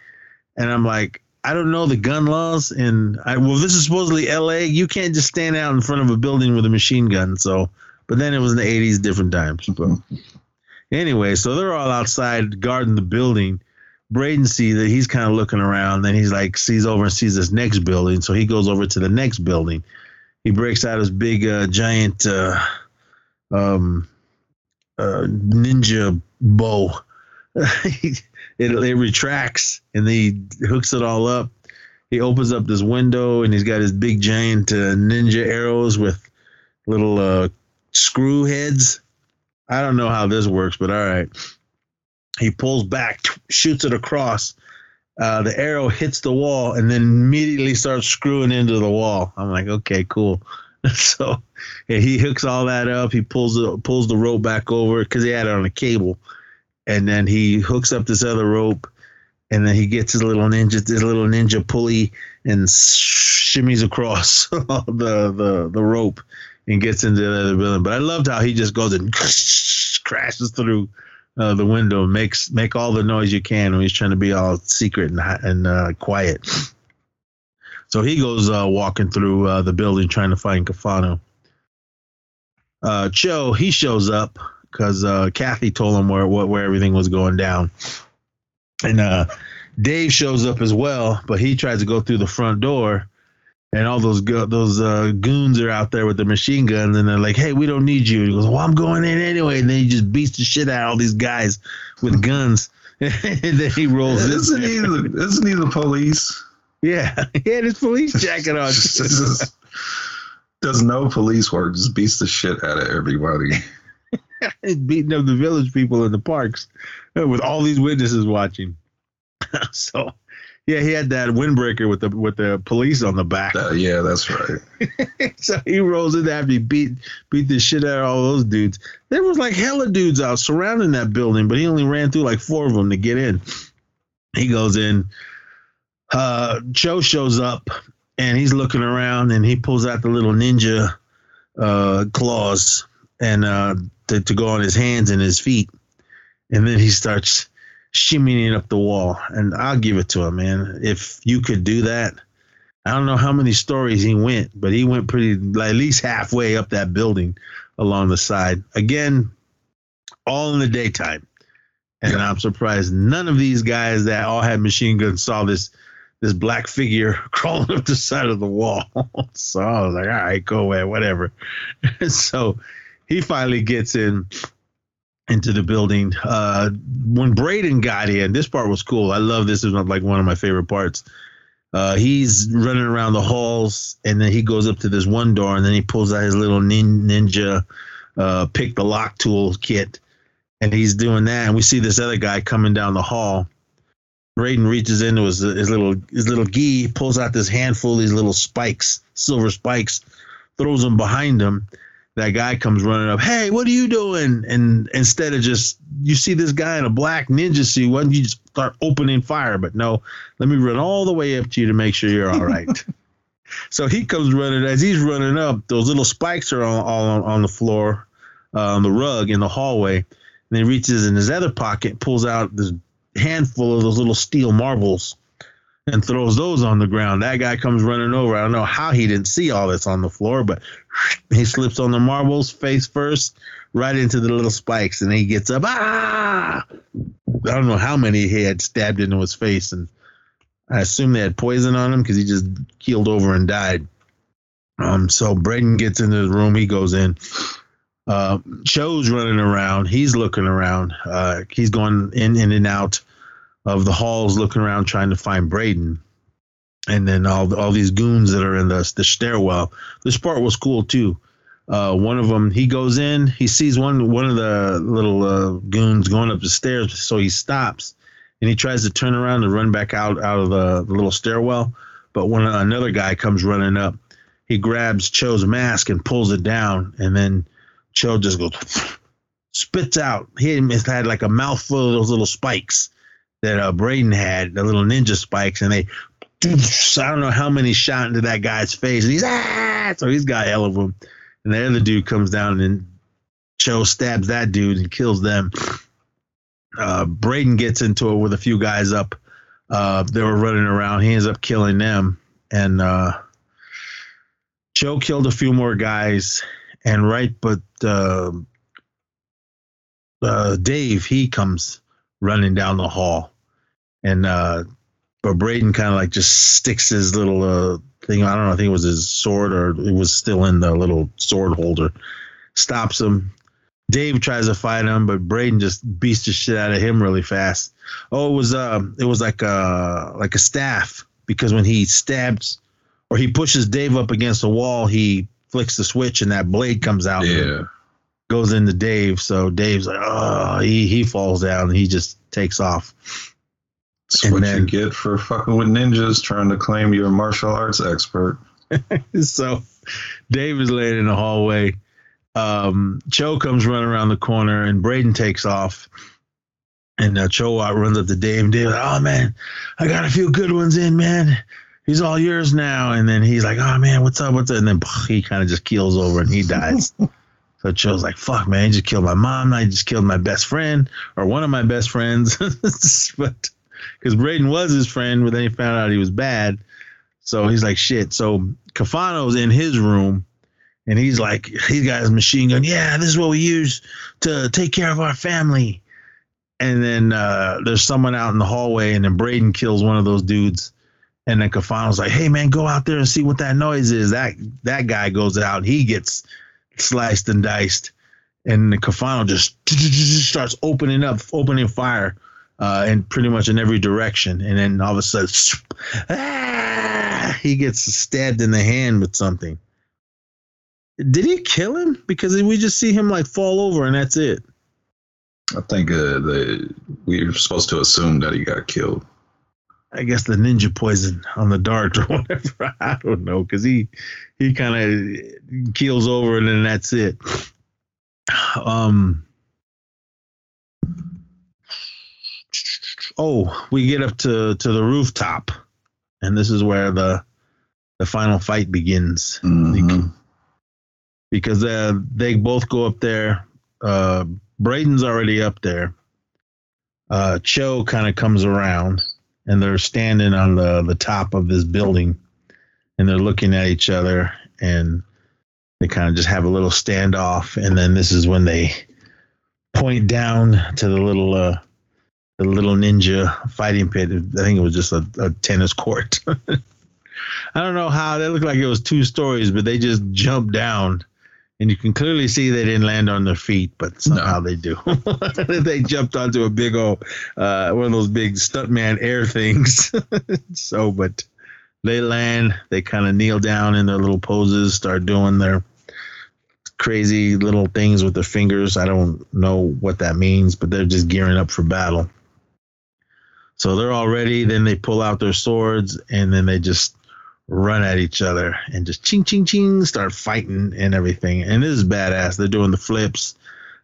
and I'm like. I don't know the gun laws, and I well, this is supposedly L.A. You can't just stand out in front of a building with a machine gun. So, but then it was in the '80s, different times. But anyway, so they're all outside guarding the building. Braden sees that he's kind of looking around. Then he's like sees over and sees this next building, so he goes over to the next building. He breaks out his big uh, giant uh, um, uh, ninja bow. it, it retracts and he hooks it all up. He opens up this window and he's got his big giant uh, ninja arrows with little uh, screw heads. I don't know how this works, but all right. He pulls back, shoots it across. Uh, the arrow hits the wall and then immediately starts screwing into the wall. I'm like, okay, cool. so yeah, he hooks all that up. He pulls the pulls the rope back over because he had it on a cable and then he hooks up this other rope, and then he gets his little ninja, this little ninja pulley, and shimmies across the the the rope and gets into the other building. But I loved how he just goes and crashes through uh, the window, makes make all the noise you can when he's trying to be all secret and and uh, quiet. So he goes uh, walking through uh, the building trying to find Caifano. Uh, Cho he shows up because uh, Kathy told him where, where where everything was going down, and uh, Dave shows up as well, but he tries to go through the front door, and all those go- those uh, goons are out there with the machine guns, and they're like, "Hey, we don't need you." And he goes, "Well, I'm going in anyway," and then he just beats the shit out of all these guys with guns, and then he rolls in. isn't he? The, isn't he the police? Yeah, he had his police jacket on. Does no police work. Just beats the shit out of everybody. Beating up the village people in the parks uh, with all these witnesses watching. so, yeah, he had that windbreaker with the with the police on the back. Uh, yeah, that's right. so he rolls in after he beat beat the shit out of all those dudes. There was like hella dudes out surrounding that building, but he only ran through like four of them to get in. He goes in. Uh, Cho shows up and he's looking around and he pulls out the little ninja uh, claws and uh, to, to go on his hands and his feet, and then he starts shimmying up the wall. And I'll give it to him, man. If you could do that, I don't know how many stories he went, but he went pretty like, at least halfway up that building along the side. Again, all in the daytime. And I'm surprised none of these guys that all had machine guns saw this this black figure crawling up the side of the wall. so I was like, all right, go away, whatever. so he finally gets in into the building. Uh, when Braden got in, this part was cool. I love this. Is like one of my favorite parts. Uh, he's running around the halls, and then he goes up to this one door, and then he pulls out his little nin- ninja uh, pick the lock tool kit, and he's doing that. And we see this other guy coming down the hall. Braden reaches into his, his little his little gi, pulls out this handful of these little spikes, silver spikes, throws them behind him. That guy comes running up. Hey, what are you doing? And instead of just you see this guy in a black ninja suit, why don't you just start opening fire? But no, let me run all the way up to you to make sure you're all right. so he comes running. As he's running up, those little spikes are all, all on, on the floor, uh, on the rug in the hallway. And he reaches in his other pocket, pulls out this handful of those little steel marbles and throws those on the ground. That guy comes running over. I don't know how he didn't see all this on the floor, but he slips on the marbles face first, right into the little spikes, and he gets up. Ah! I don't know how many he had stabbed into his face, and I assume they had poison on him because he just keeled over and died. Um, so Braden gets into the room. He goes in. Uh, Cho's running around. He's looking around. Uh, he's going in, in and out of the halls looking around trying to find Braden. And then all all these goons that are in the the stairwell. This part was cool too. Uh, one of them, he goes in, he sees one one of the little uh, goons going up the stairs, so he stops and he tries to turn around and run back out out of the, the little stairwell. But when another guy comes running up, he grabs Cho's mask and pulls it down, and then Cho just goes spits out. He had like a mouthful of those little spikes that uh, Braden had, the little ninja spikes, and they, I don't know how many shot into that guy's face, and he's ah, so he's got hell of them. And the other dude comes down and Cho stabs that dude and kills them. Uh, Braden gets into it with a few guys up. Uh, they were running around. He ends up killing them, and uh, Cho killed a few more guys. And right, but uh, uh, Dave he comes running down the hall, and uh, but Braden kind of like just sticks his little uh, thing. I don't know. I think it was his sword, or it was still in the little sword holder. Stops him. Dave tries to fight him, but Braden just beats the shit out of him really fast. Oh, it was uh, it was like a like a staff because when he stabs or he pushes Dave up against the wall, he flicks the switch and that blade comes out. Yeah. Goes into Dave. So Dave's like, oh, he, he falls down and he just takes off. That's And what then- you get for fucking with ninjas trying to claim you're a martial arts expert. so Dave is laying in the hallway. Um, Cho comes running around the corner and Braden takes off. And uh, Cho runs up to Dave and Dave's like, oh man, I got a few good ones in, man. He's all yours now. And then he's like, oh man, what's up? What's up? And then he kind of just keels over and he dies. so Cho's like, fuck, man, he just killed my mom. I just killed my best friend or one of my best friends. but because Braden was his friend, but then he found out he was bad. So he's like, shit. So Caifano's in his room and he's like, he's got his machine gun. Yeah, this is what we use to take care of our family. And then uh, there's someone out in the hallway, and then Braden kills one of those dudes. And then Caifano's like, hey, man, go out there and see what that noise is. That that guy goes out, he gets sliced and diced. And the Caifano just starts opening up, opening fire uh, in pretty much in every direction. And then all of a sudden, ah, he gets stabbed in the hand with something. Did he kill him? Because we just see him like fall over and that's it. I think uh, the we are supposed to assume that he got killed. I guess the ninja poison on the dart or whatever. I don't know because he he kind of keels over and then that's it. Um. Oh, we get up to to the rooftop, and this is where the the final fight begins Mhm. because uh, they both go up there. Uh, Braden's already up there. Uh, Cho kind of comes around, and they're standing on the the top of this building, and they're looking at each other, and they kind of just have a little standoff, and then this is when they point down to the little uh, the little ninja fighting pit. I think it was just a, a tennis court. I don't know how they looked like it was two stories, but they just jumped down, and you can clearly see they didn't land on their feet, but somehow they do. they jumped onto a big old uh, one of those big stuntman air things. so, but They land, they kind of kneel down in their little poses, start doing their crazy little things with their fingers. I don't know what that means, but they're just gearing up for battle. So they're all ready. Then they pull out their swords and then they just run at each other and just ching, ching, ching, start fighting and everything. And this is badass. They're doing the flips,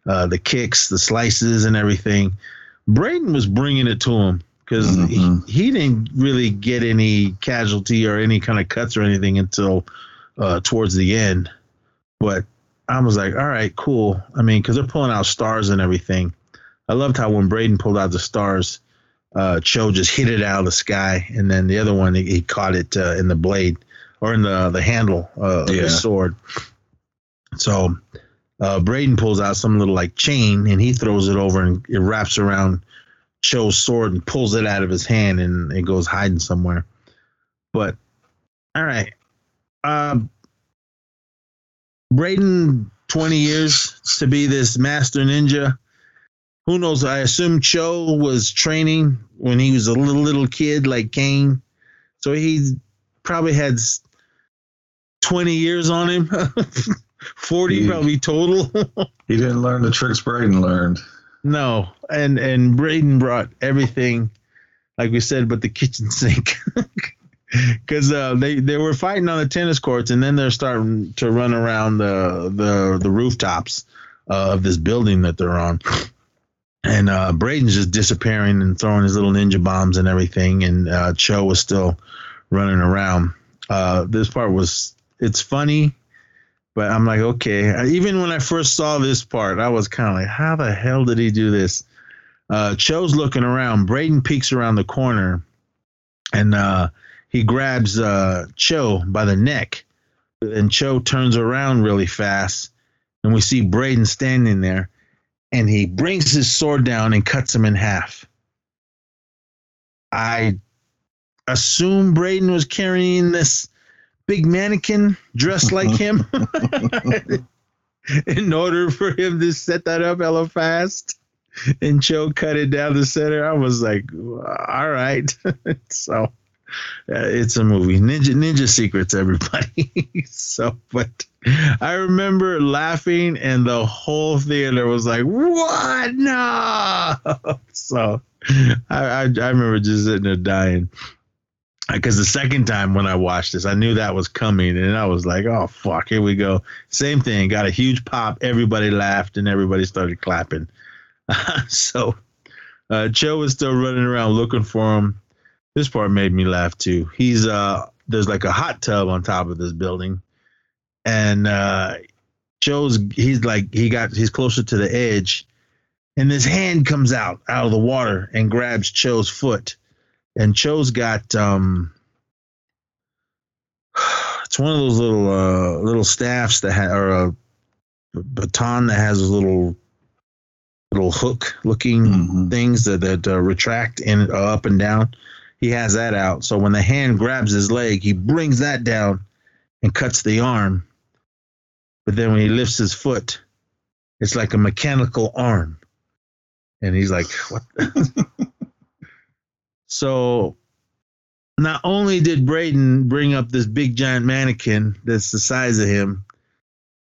uh, the kicks, the slices, and everything. Braden was bringing it to him because Mhm. he, he didn't really get any casualty or any kind of cuts or anything until uh, towards the end. But I was like, all right, cool. I mean, because they're pulling out stars and everything. I loved how when Braden pulled out the stars, uh, Cho just hit it out of the sky, and then the other one he, he caught it uh, in the blade or in the the handle uh, of his sword. So uh, Braden pulls out some little like chain, and he throws it over, and it wraps around Cho's sword and pulls it out of his hand, and it goes hiding somewhere. But all right, um, Braden, twenty years to be this master ninja who knows? I assume Cho was training when he was a little little kid like Kane, so he probably had twenty years on him, forty He- probably total. He didn't learn the tricks Braden learned. No, and and Braden brought everything, like we said, but the kitchen sink. Because uh, they they were fighting on the tennis courts, and then they're starting to run around the the the rooftops uh, of this building that they're on. and uh, Braden's just disappearing and throwing his little ninja bombs and everything, and uh, Cho was still running around. Uh, this part was it's funny, but I'm like, okay. Even when I first saw this part, I was kind of like, how the hell did he do this? Uh, Cho's looking around. Braden peeks around the corner, and uh, he grabs uh, Cho by the neck, and Cho turns around really fast, and we see Braden standing there and he brings his sword down and cuts him in half. I assume Braden was carrying this big mannequin dressed like him in order for him to set that up hella fast. And Cho cut it down the center. I was like, all right. so uh, it's a movie. Ninja Ninja Secrets, everybody. so, but I remember laughing, and the whole theater was like, "What? No!" so, I, I I remember just sitting there dying because the second time when I watched this, I knew that was coming, and I was like, "Oh fuck, here we go." Same thing. Got a huge pop. Everybody laughed, and everybody started clapping. so, uh, Cho was still running around looking for him. This part made me laugh too. He's uh, there's like a hot tub on top of this building and uh Cho's he's like he got he's closer to the edge and his hand comes out out of the water and grabs Cho's foot and Cho's got um it's one of those little uh little staffs that ha- or a baton that has a little little hook looking Mhm. things that that uh, retract and uh, up and down he has that out so when the hand grabs his leg he brings that down and cuts the arm but then when he lifts his foot, it's like a mechanical arm. And he's like, what? so not only did Braden bring up this big giant mannequin that's the size of him,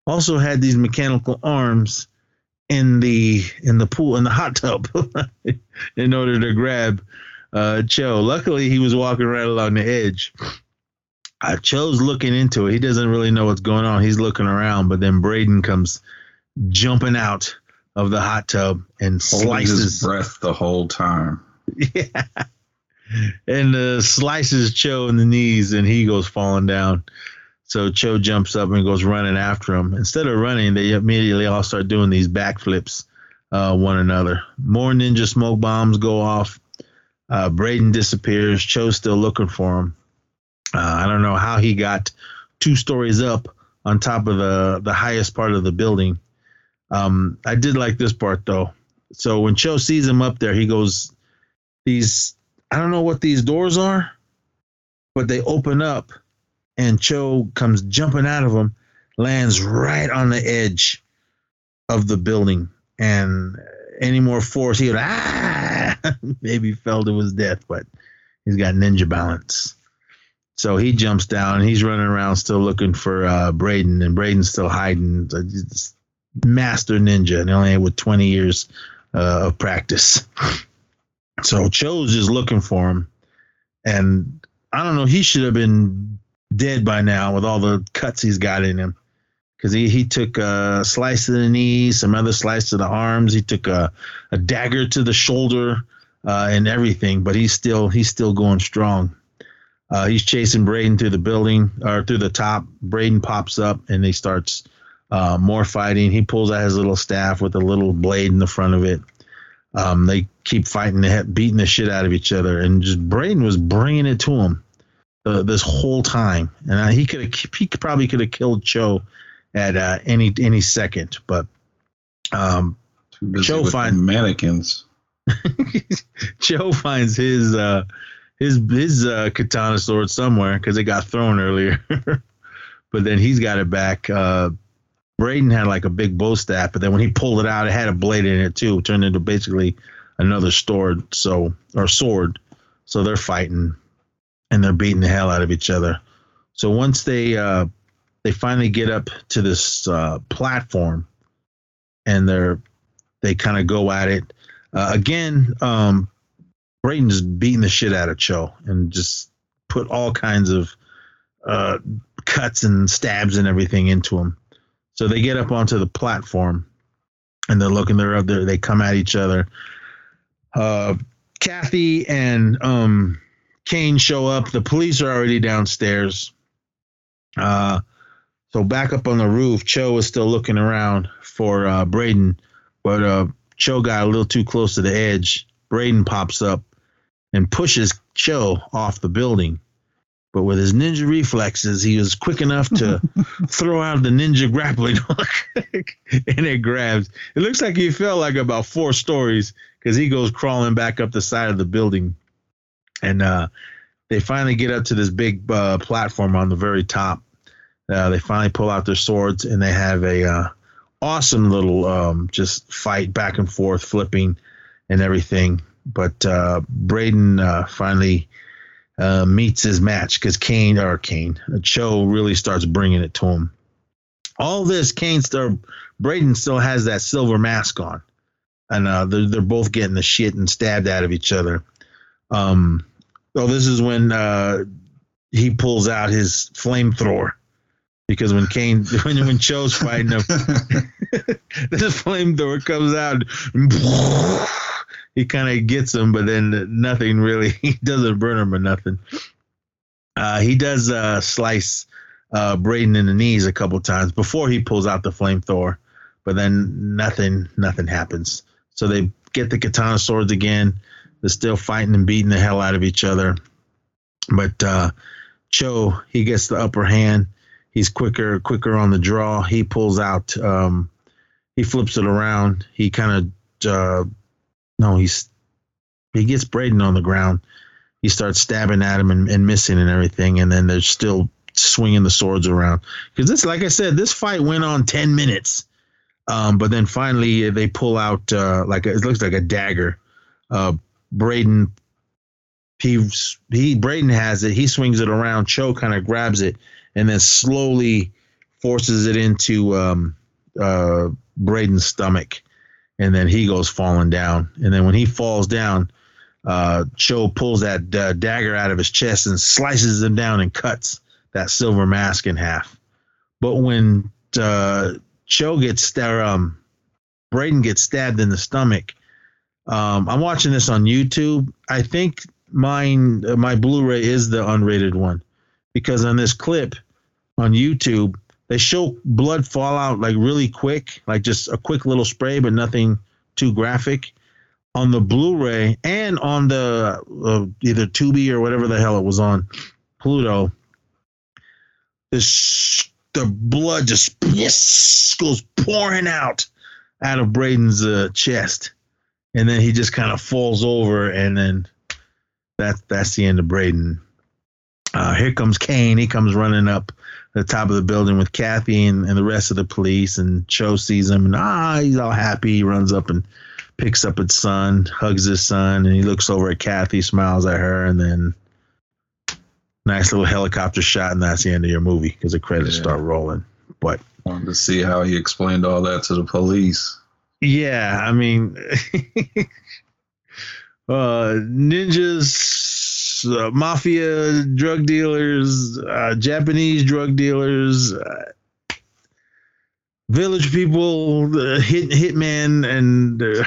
also had these mechanical arms in the in the pool in the hot tub in order to grab uh Cho. Luckily he was walking right along the edge. Uh, Cho's looking into it. He doesn't really know what's going on. He's looking around, but then Braden comes jumping out of the hot tub and Holding his breath the whole time. yeah. And uh, slices Cho in the knees, and he goes falling down. So Cho jumps up and goes running after him. Instead of running, they immediately all start doing these backflips, uh, one another. More ninja smoke bombs go off. Uh, Braden disappears. Cho's still looking for him. Uh, I don't know how he got two stories up on top of the the highest part of the building. Um, I did like this part though. So when Cho sees him up there, he goes, "These I don't know what these doors are, but they open up, and Cho comes jumping out of them, lands right on the edge of the building, and any more force, he would ah maybe fell to his death, but he's got ninja balance." So he jumps down and he's running around still looking for uh, Braden, and Braden's still hiding. Master ninja, and only with 20 years uh, of practice. So Cho's just looking for him, and I don't know. He should have been dead by now with all the cuts he's got in him, because he he took a slice to the knee, some other slice to the arms. He took a a dagger to the shoulder, uh, and everything. But he's still he's still going strong. Uh, he's chasing Braden through the building or through the top. Braden pops up and he starts uh, more fighting. He pulls out his little staff with a little blade in the front of it. Um, they keep fighting, the beating the shit out of each other, and just Braden was bringing it to him uh, this whole time. And uh, he could have, he probably could have killed Cho at uh, any any second, but um, Cho finds mannequins. Cho finds his uh, his his uh, katana sword somewhere because it got thrown earlier. but then he's got it back. Uh, Braden had like a big bow staff, but then when he pulled it out, it had a blade in it too. It turned into basically another sword. So or sword. So they're fighting, and they're beating the hell out of each other. So once they uh, they finally get up to this uh, platform, and they're they kind of go at it uh, again. Um, Braden's beating the shit out of Cho and just put all kinds of uh, cuts and stabs and everything into him. So they get up onto the platform and they're looking, they're up there, they come at each other. Uh, Kathy and um, Kane show up. The police are already downstairs. Uh, so back up on the roof, Cho is still looking around for uh, Braden, but uh, Cho got a little too close to the edge. Braden pops up and pushes Cho off the building. But with his ninja reflexes, he was quick enough to throw out the ninja grappling hook and it grabs. It looks like he fell like about four stories because he goes crawling back up the side of the building. And uh, they finally get up to this big uh, platform on the very top. Uh, they finally pull out their swords and they have a uh, awesome little um, just fight back and forth, flipping and everything but uh, Braden uh, finally uh, meets his match because Kane or Kane Cho really starts bringing it to him. All this, Kane still Braden still has that silver mask on, and uh, they're they're both getting the shit and stabbed out of each other. Um, well, this is when uh, he pulls out his flamethrower because when Kane when when Cho's fighting him, this flamethrower comes out. He kind of gets him, but then nothing really. He doesn't burn him or nothing. Uh, he does uh, slice uh, Braden in the knees a couple times before he pulls out the flamethrower, but then nothing, nothing happens. So they get the katana swords again. They're still fighting and beating the hell out of each other. But uh, Cho, he gets the upper hand. He's quicker, quicker on the draw. He pulls out. Um, he flips it around. He kind of uh, no, he's he gets Braden on the ground. He starts stabbing at him and, and missing and everything, and then they're still swinging the swords around because this, like I said, this fight went on ten minutes. Um, but then finally they pull out uh, like a, it looks like a dagger. Uh, Braden, he he Braden has it. He swings it around. Cho kind of grabs it and then slowly forces it into um, uh, Braden's stomach and then he goes falling down. And then when he falls down, uh, Cho pulls that uh, dagger out of his chest and slices him down and cuts that silver mask in half. But when uh, Cho gets there, um, Braden gets stabbed in the stomach. Um, I'm watching this on YouTube. I think mine, uh, my Blu-ray is the unrated one because on this clip on YouTube, they show blood fall out like really quick, like just a quick little spray, but nothing too graphic. On the Blu-ray and on the uh, either Tubi or whatever the hell it was on Pluto, this the blood just goes pouring out out of Braden's uh, chest, and then he just kind of falls over, and then that's that's the end of Braden. Uh, here comes Kane. He comes running up the top of the building with Kathy and, and the rest of the police. And Cho sees him and ah, he's all happy. He runs up and picks up his son, hugs his son, and he looks over at Kathy, smiles at her, and then nice little helicopter shot, and that's the end of your movie because the credits Yeah. start rolling. But Wanted to see how he explained all that to the police. yeah, I mean, uh, ninjas, uh, mafia, drug dealers, uh, Japanese drug dealers, uh, village people, the hit hitman, and uh,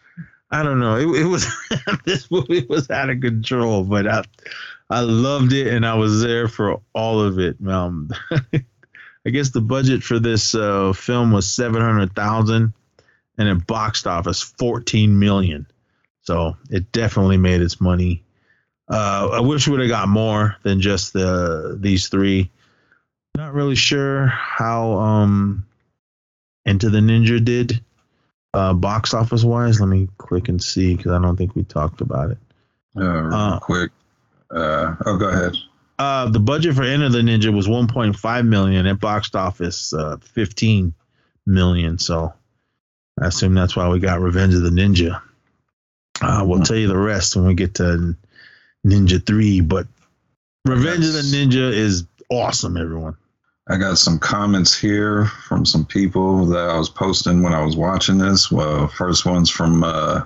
I don't know. It, it was this movie was out of control, but I I loved it and I was there for all of it. Um, I guess the budget for this uh, film was seven hundred thousand, and it boxed office fourteen million. So it definitely made its money. Uh, I wish we would have got more than just the these three. Not really sure how um, Enter the Ninja did uh, box office wise. Let me click and see because I don't think we talked about it. Uh, real Uh, quick. Uh, oh, go ahead. Uh, the budget for Enter the Ninja was 1.5 million. At box office, uh, 15 million. So I assume that's why we got Revenge of the Ninja. Uh, we'll tell you the rest when we get to Ninja 3. But Revenge of the Ninja is awesome, everyone. I got some comments here from some people that I was posting when I was watching this. Well, first one's from uh,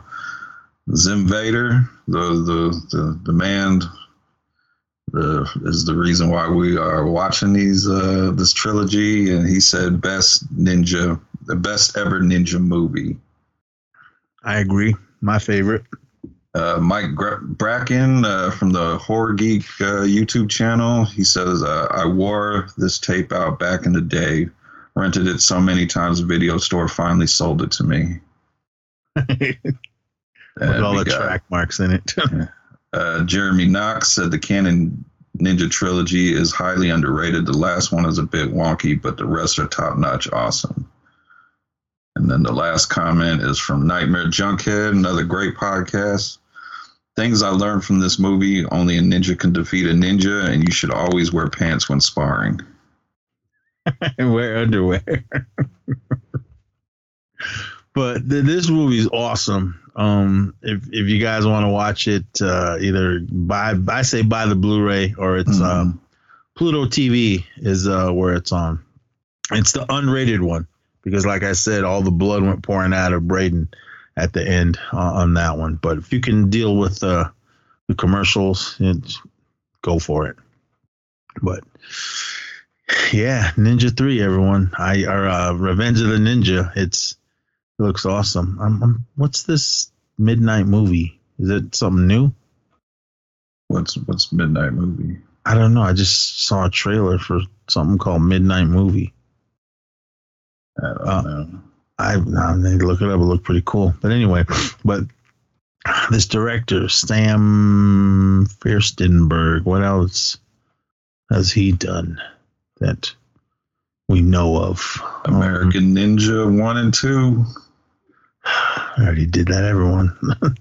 Zim Vader, the the the, the man the, is the reason why we are watching these uh, this trilogy, and he said best ninja, the best ever ninja movie. I agree. My favorite. Uh, Mike Gra- Bracken uh, from the Horror Geek uh, YouTube channel. He says, uh, I wore this tape out back in the day, rented it so many times, the video store finally sold it to me. With all the got, track marks in it. Uh, Jeremy Knox said the Cannon Ninja trilogy is highly underrated. The last one is a bit wonky, but the rest are top notch awesome. And then the last comment is from Nightmare Junkhead, another great podcast. Things I learned from this movie only a ninja can defeat a ninja, and you should always wear pants when sparring. And wear underwear. but th- this movie's awesome. Um, if if you guys want to watch it, uh, either buy I say buy the Blu-ray or it's um, Pluto TV is uh, where it's on. It's the unrated one because, like I said, all the blood went pouring out of Braden at the end uh, on that one. But if you can deal with uh, the commercials, it's, go for it. But yeah, Ninja Three, everyone. I or uh, Revenge of the Ninja. It's it looks awesome. I'm, I'm, what's this midnight movie? Is it something new? What's what's midnight movie? I don't know. I just saw a trailer for something called Midnight Movie. I don't Uh, know. I, I need to look it up. It looked pretty cool. But anyway, but this director Sam Firstenberg, what else has he done that we know of? Um, American Ninja one and two. I already did that. Everyone.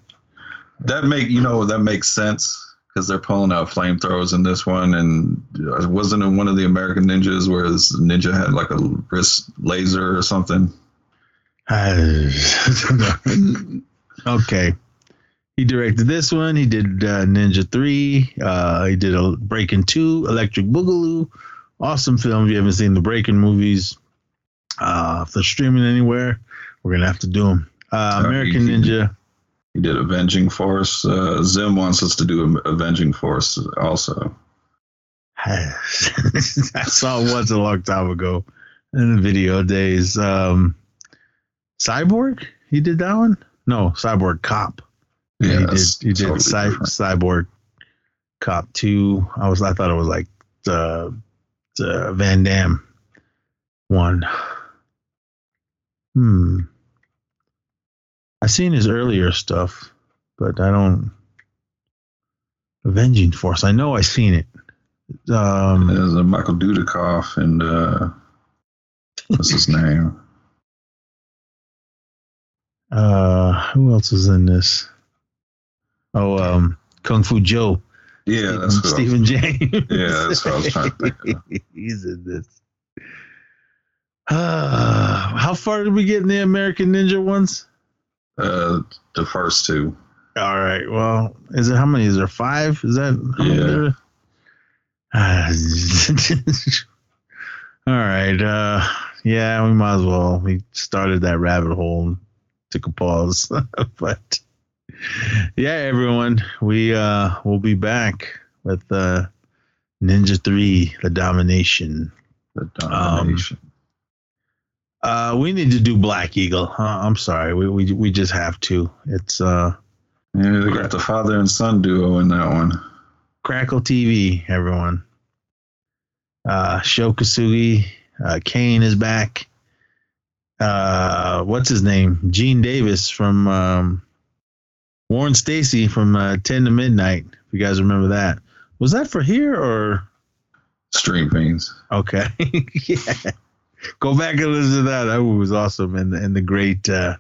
That make you know that makes sense because they're pulling out flamethrowers in this one, and uh, wasn't it one of the American Ninjas where this ninja had like a wrist laser or something? okay. He directed this one. He did uh, Ninja 3. Uh, he did a Breakin' 2, Electric Boogaloo. Awesome film. If you haven't seen the Breakin' movies, uh, if they're streaming anywhere, we're going to have to do them. Uh, Oh, American he- Ninja. He did Avenging Force. Uh, Zim wants us to do Avenging Force also. I saw it once a long time ago in the video days. Um, Cyborg? He did that one? No, Cyborg Cop. Yeah, he did. He did totally Cy- Cyborg Cop Two. I was. I thought it was like the, the Van Damme one. Hmm. I seen his earlier stuff, but I don't. Avenging Force. I know I've seen it. Um, There's a Michael Dudikoff and uh, what's his name? uh, who else is in this? Oh, um, Kung Fu Joe. Yeah, that's what Stephen James. Yeah, that's what I was trying to think of. He's in this. Uh, how far did we get in the American Ninja ones? Uh, the first two. All right. Well, is it how many? Is there five? Is that Yeah. Uh, all right. Uh, yeah, we might as well. We started that rabbit hole and took a pause. but yeah, everyone, we uh will be back with uh Ninja 3, the domination. The domination. Um, uh, we need to do Black Eagle. Uh, I'm sorry, we, we we just have to. It's uh, yeah, they got the father and son duo in that one. Crackle TV, everyone. Uh, Sho Kosugi, uh, Kane is back. Uh, what's his name? Gene Davis from um, Warren Stacy from uh, 10 to Midnight. If you guys remember that, was that for here or Stream Fiends? Okay, yeah. Go back and listen to that. That was awesome, and and the great uh,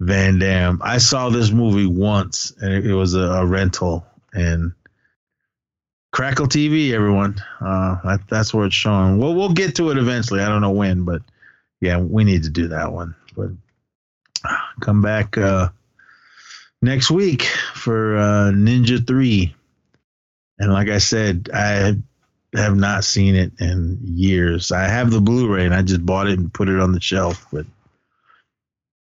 Van Damme. I saw this movie once, and it, it was a, a rental, and Crackle TV, everyone. Uh, that, that's where it's showing. Well, we'll get to it eventually. I don't know when, but yeah, we need to do that one. But come back uh, next week for uh, Ninja Three. And like I said, I have not seen it in years. I have the Blu-ray, and I just bought it and put it on the shelf. But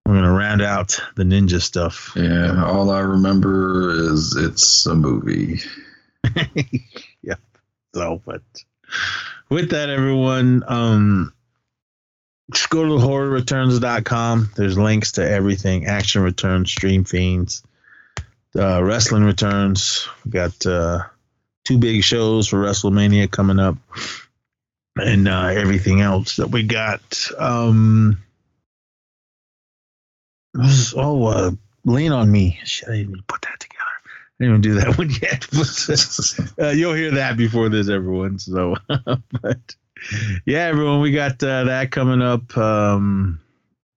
we're gonna round out the ninja stuff. Yeah, all I remember is it's a movie. yeah. So, but with that, everyone, um, just go to horrorreturns.com. There's links to everything Action Returns, Stream Fiends, uh, Wrestling Returns. We got uh, two big shows for WrestleMania coming up and uh, everything else that we got. Um, oh, uh, Lean on Me. Shit, I didn't even put that together. I didn't even do that one yet. Uh, you'll hear that before this, everyone. So, but yeah, everyone, we got uh, that coming up. Um,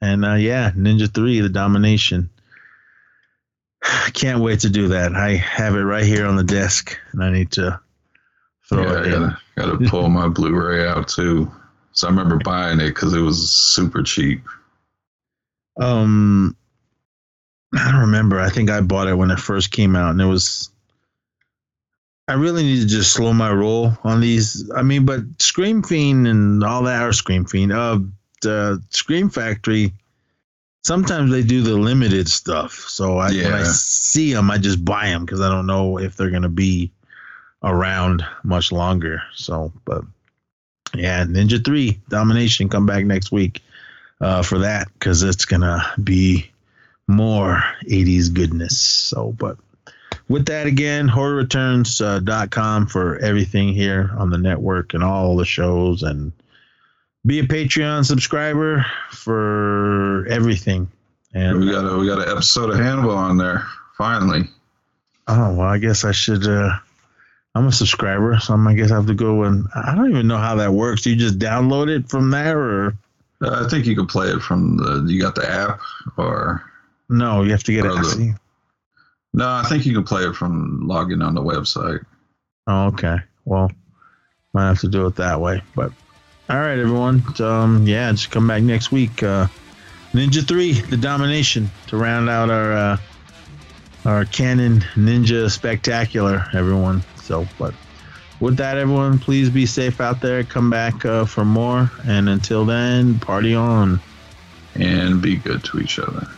and uh, yeah, Ninja 3, the domination. I can't wait to do that. I have it right here on the desk, and I need to throw yeah, it I in. gotta, gotta pull my Blu-ray out too. So I remember buying it because it was super cheap. Um, I don't remember. I think I bought it when it first came out, and it was. I really need to just slow my roll on these. I mean, but Scream Fiend and all that, or Scream Fiend, uh, the Scream Factory. Sometimes they do the limited stuff, so I, when I see them, I just buy them because I don't know if they're gonna be around much longer. So, but yeah, Ninja Three Domination come back next week uh, for that because it's gonna be more 80s goodness. So, but with that again, horrorreturns.com for everything here on the network and all the shows and be a Patreon subscriber for everything. And we got a we got an episode of Hannibal on there. Finally, oh well, I guess I should. uh I'm a subscriber, so I'm, I guess I have to go and I don't even know how that works. Do you just download it from there, or uh, I think you can play it from the. You got the app, or no? You have to get it. Or I the- see. No? I think you can play it from logging on the website. Oh, okay. Well, might have to do it that way. But all right, everyone. Um, yeah, just come back next week. Uh, Ninja Three, the domination, to round out our uh, our Cannon Ninja Spectacular, everyone. So, but with that, everyone, please be safe out there. Come back uh, for more, and until then, party on. and be good to each other.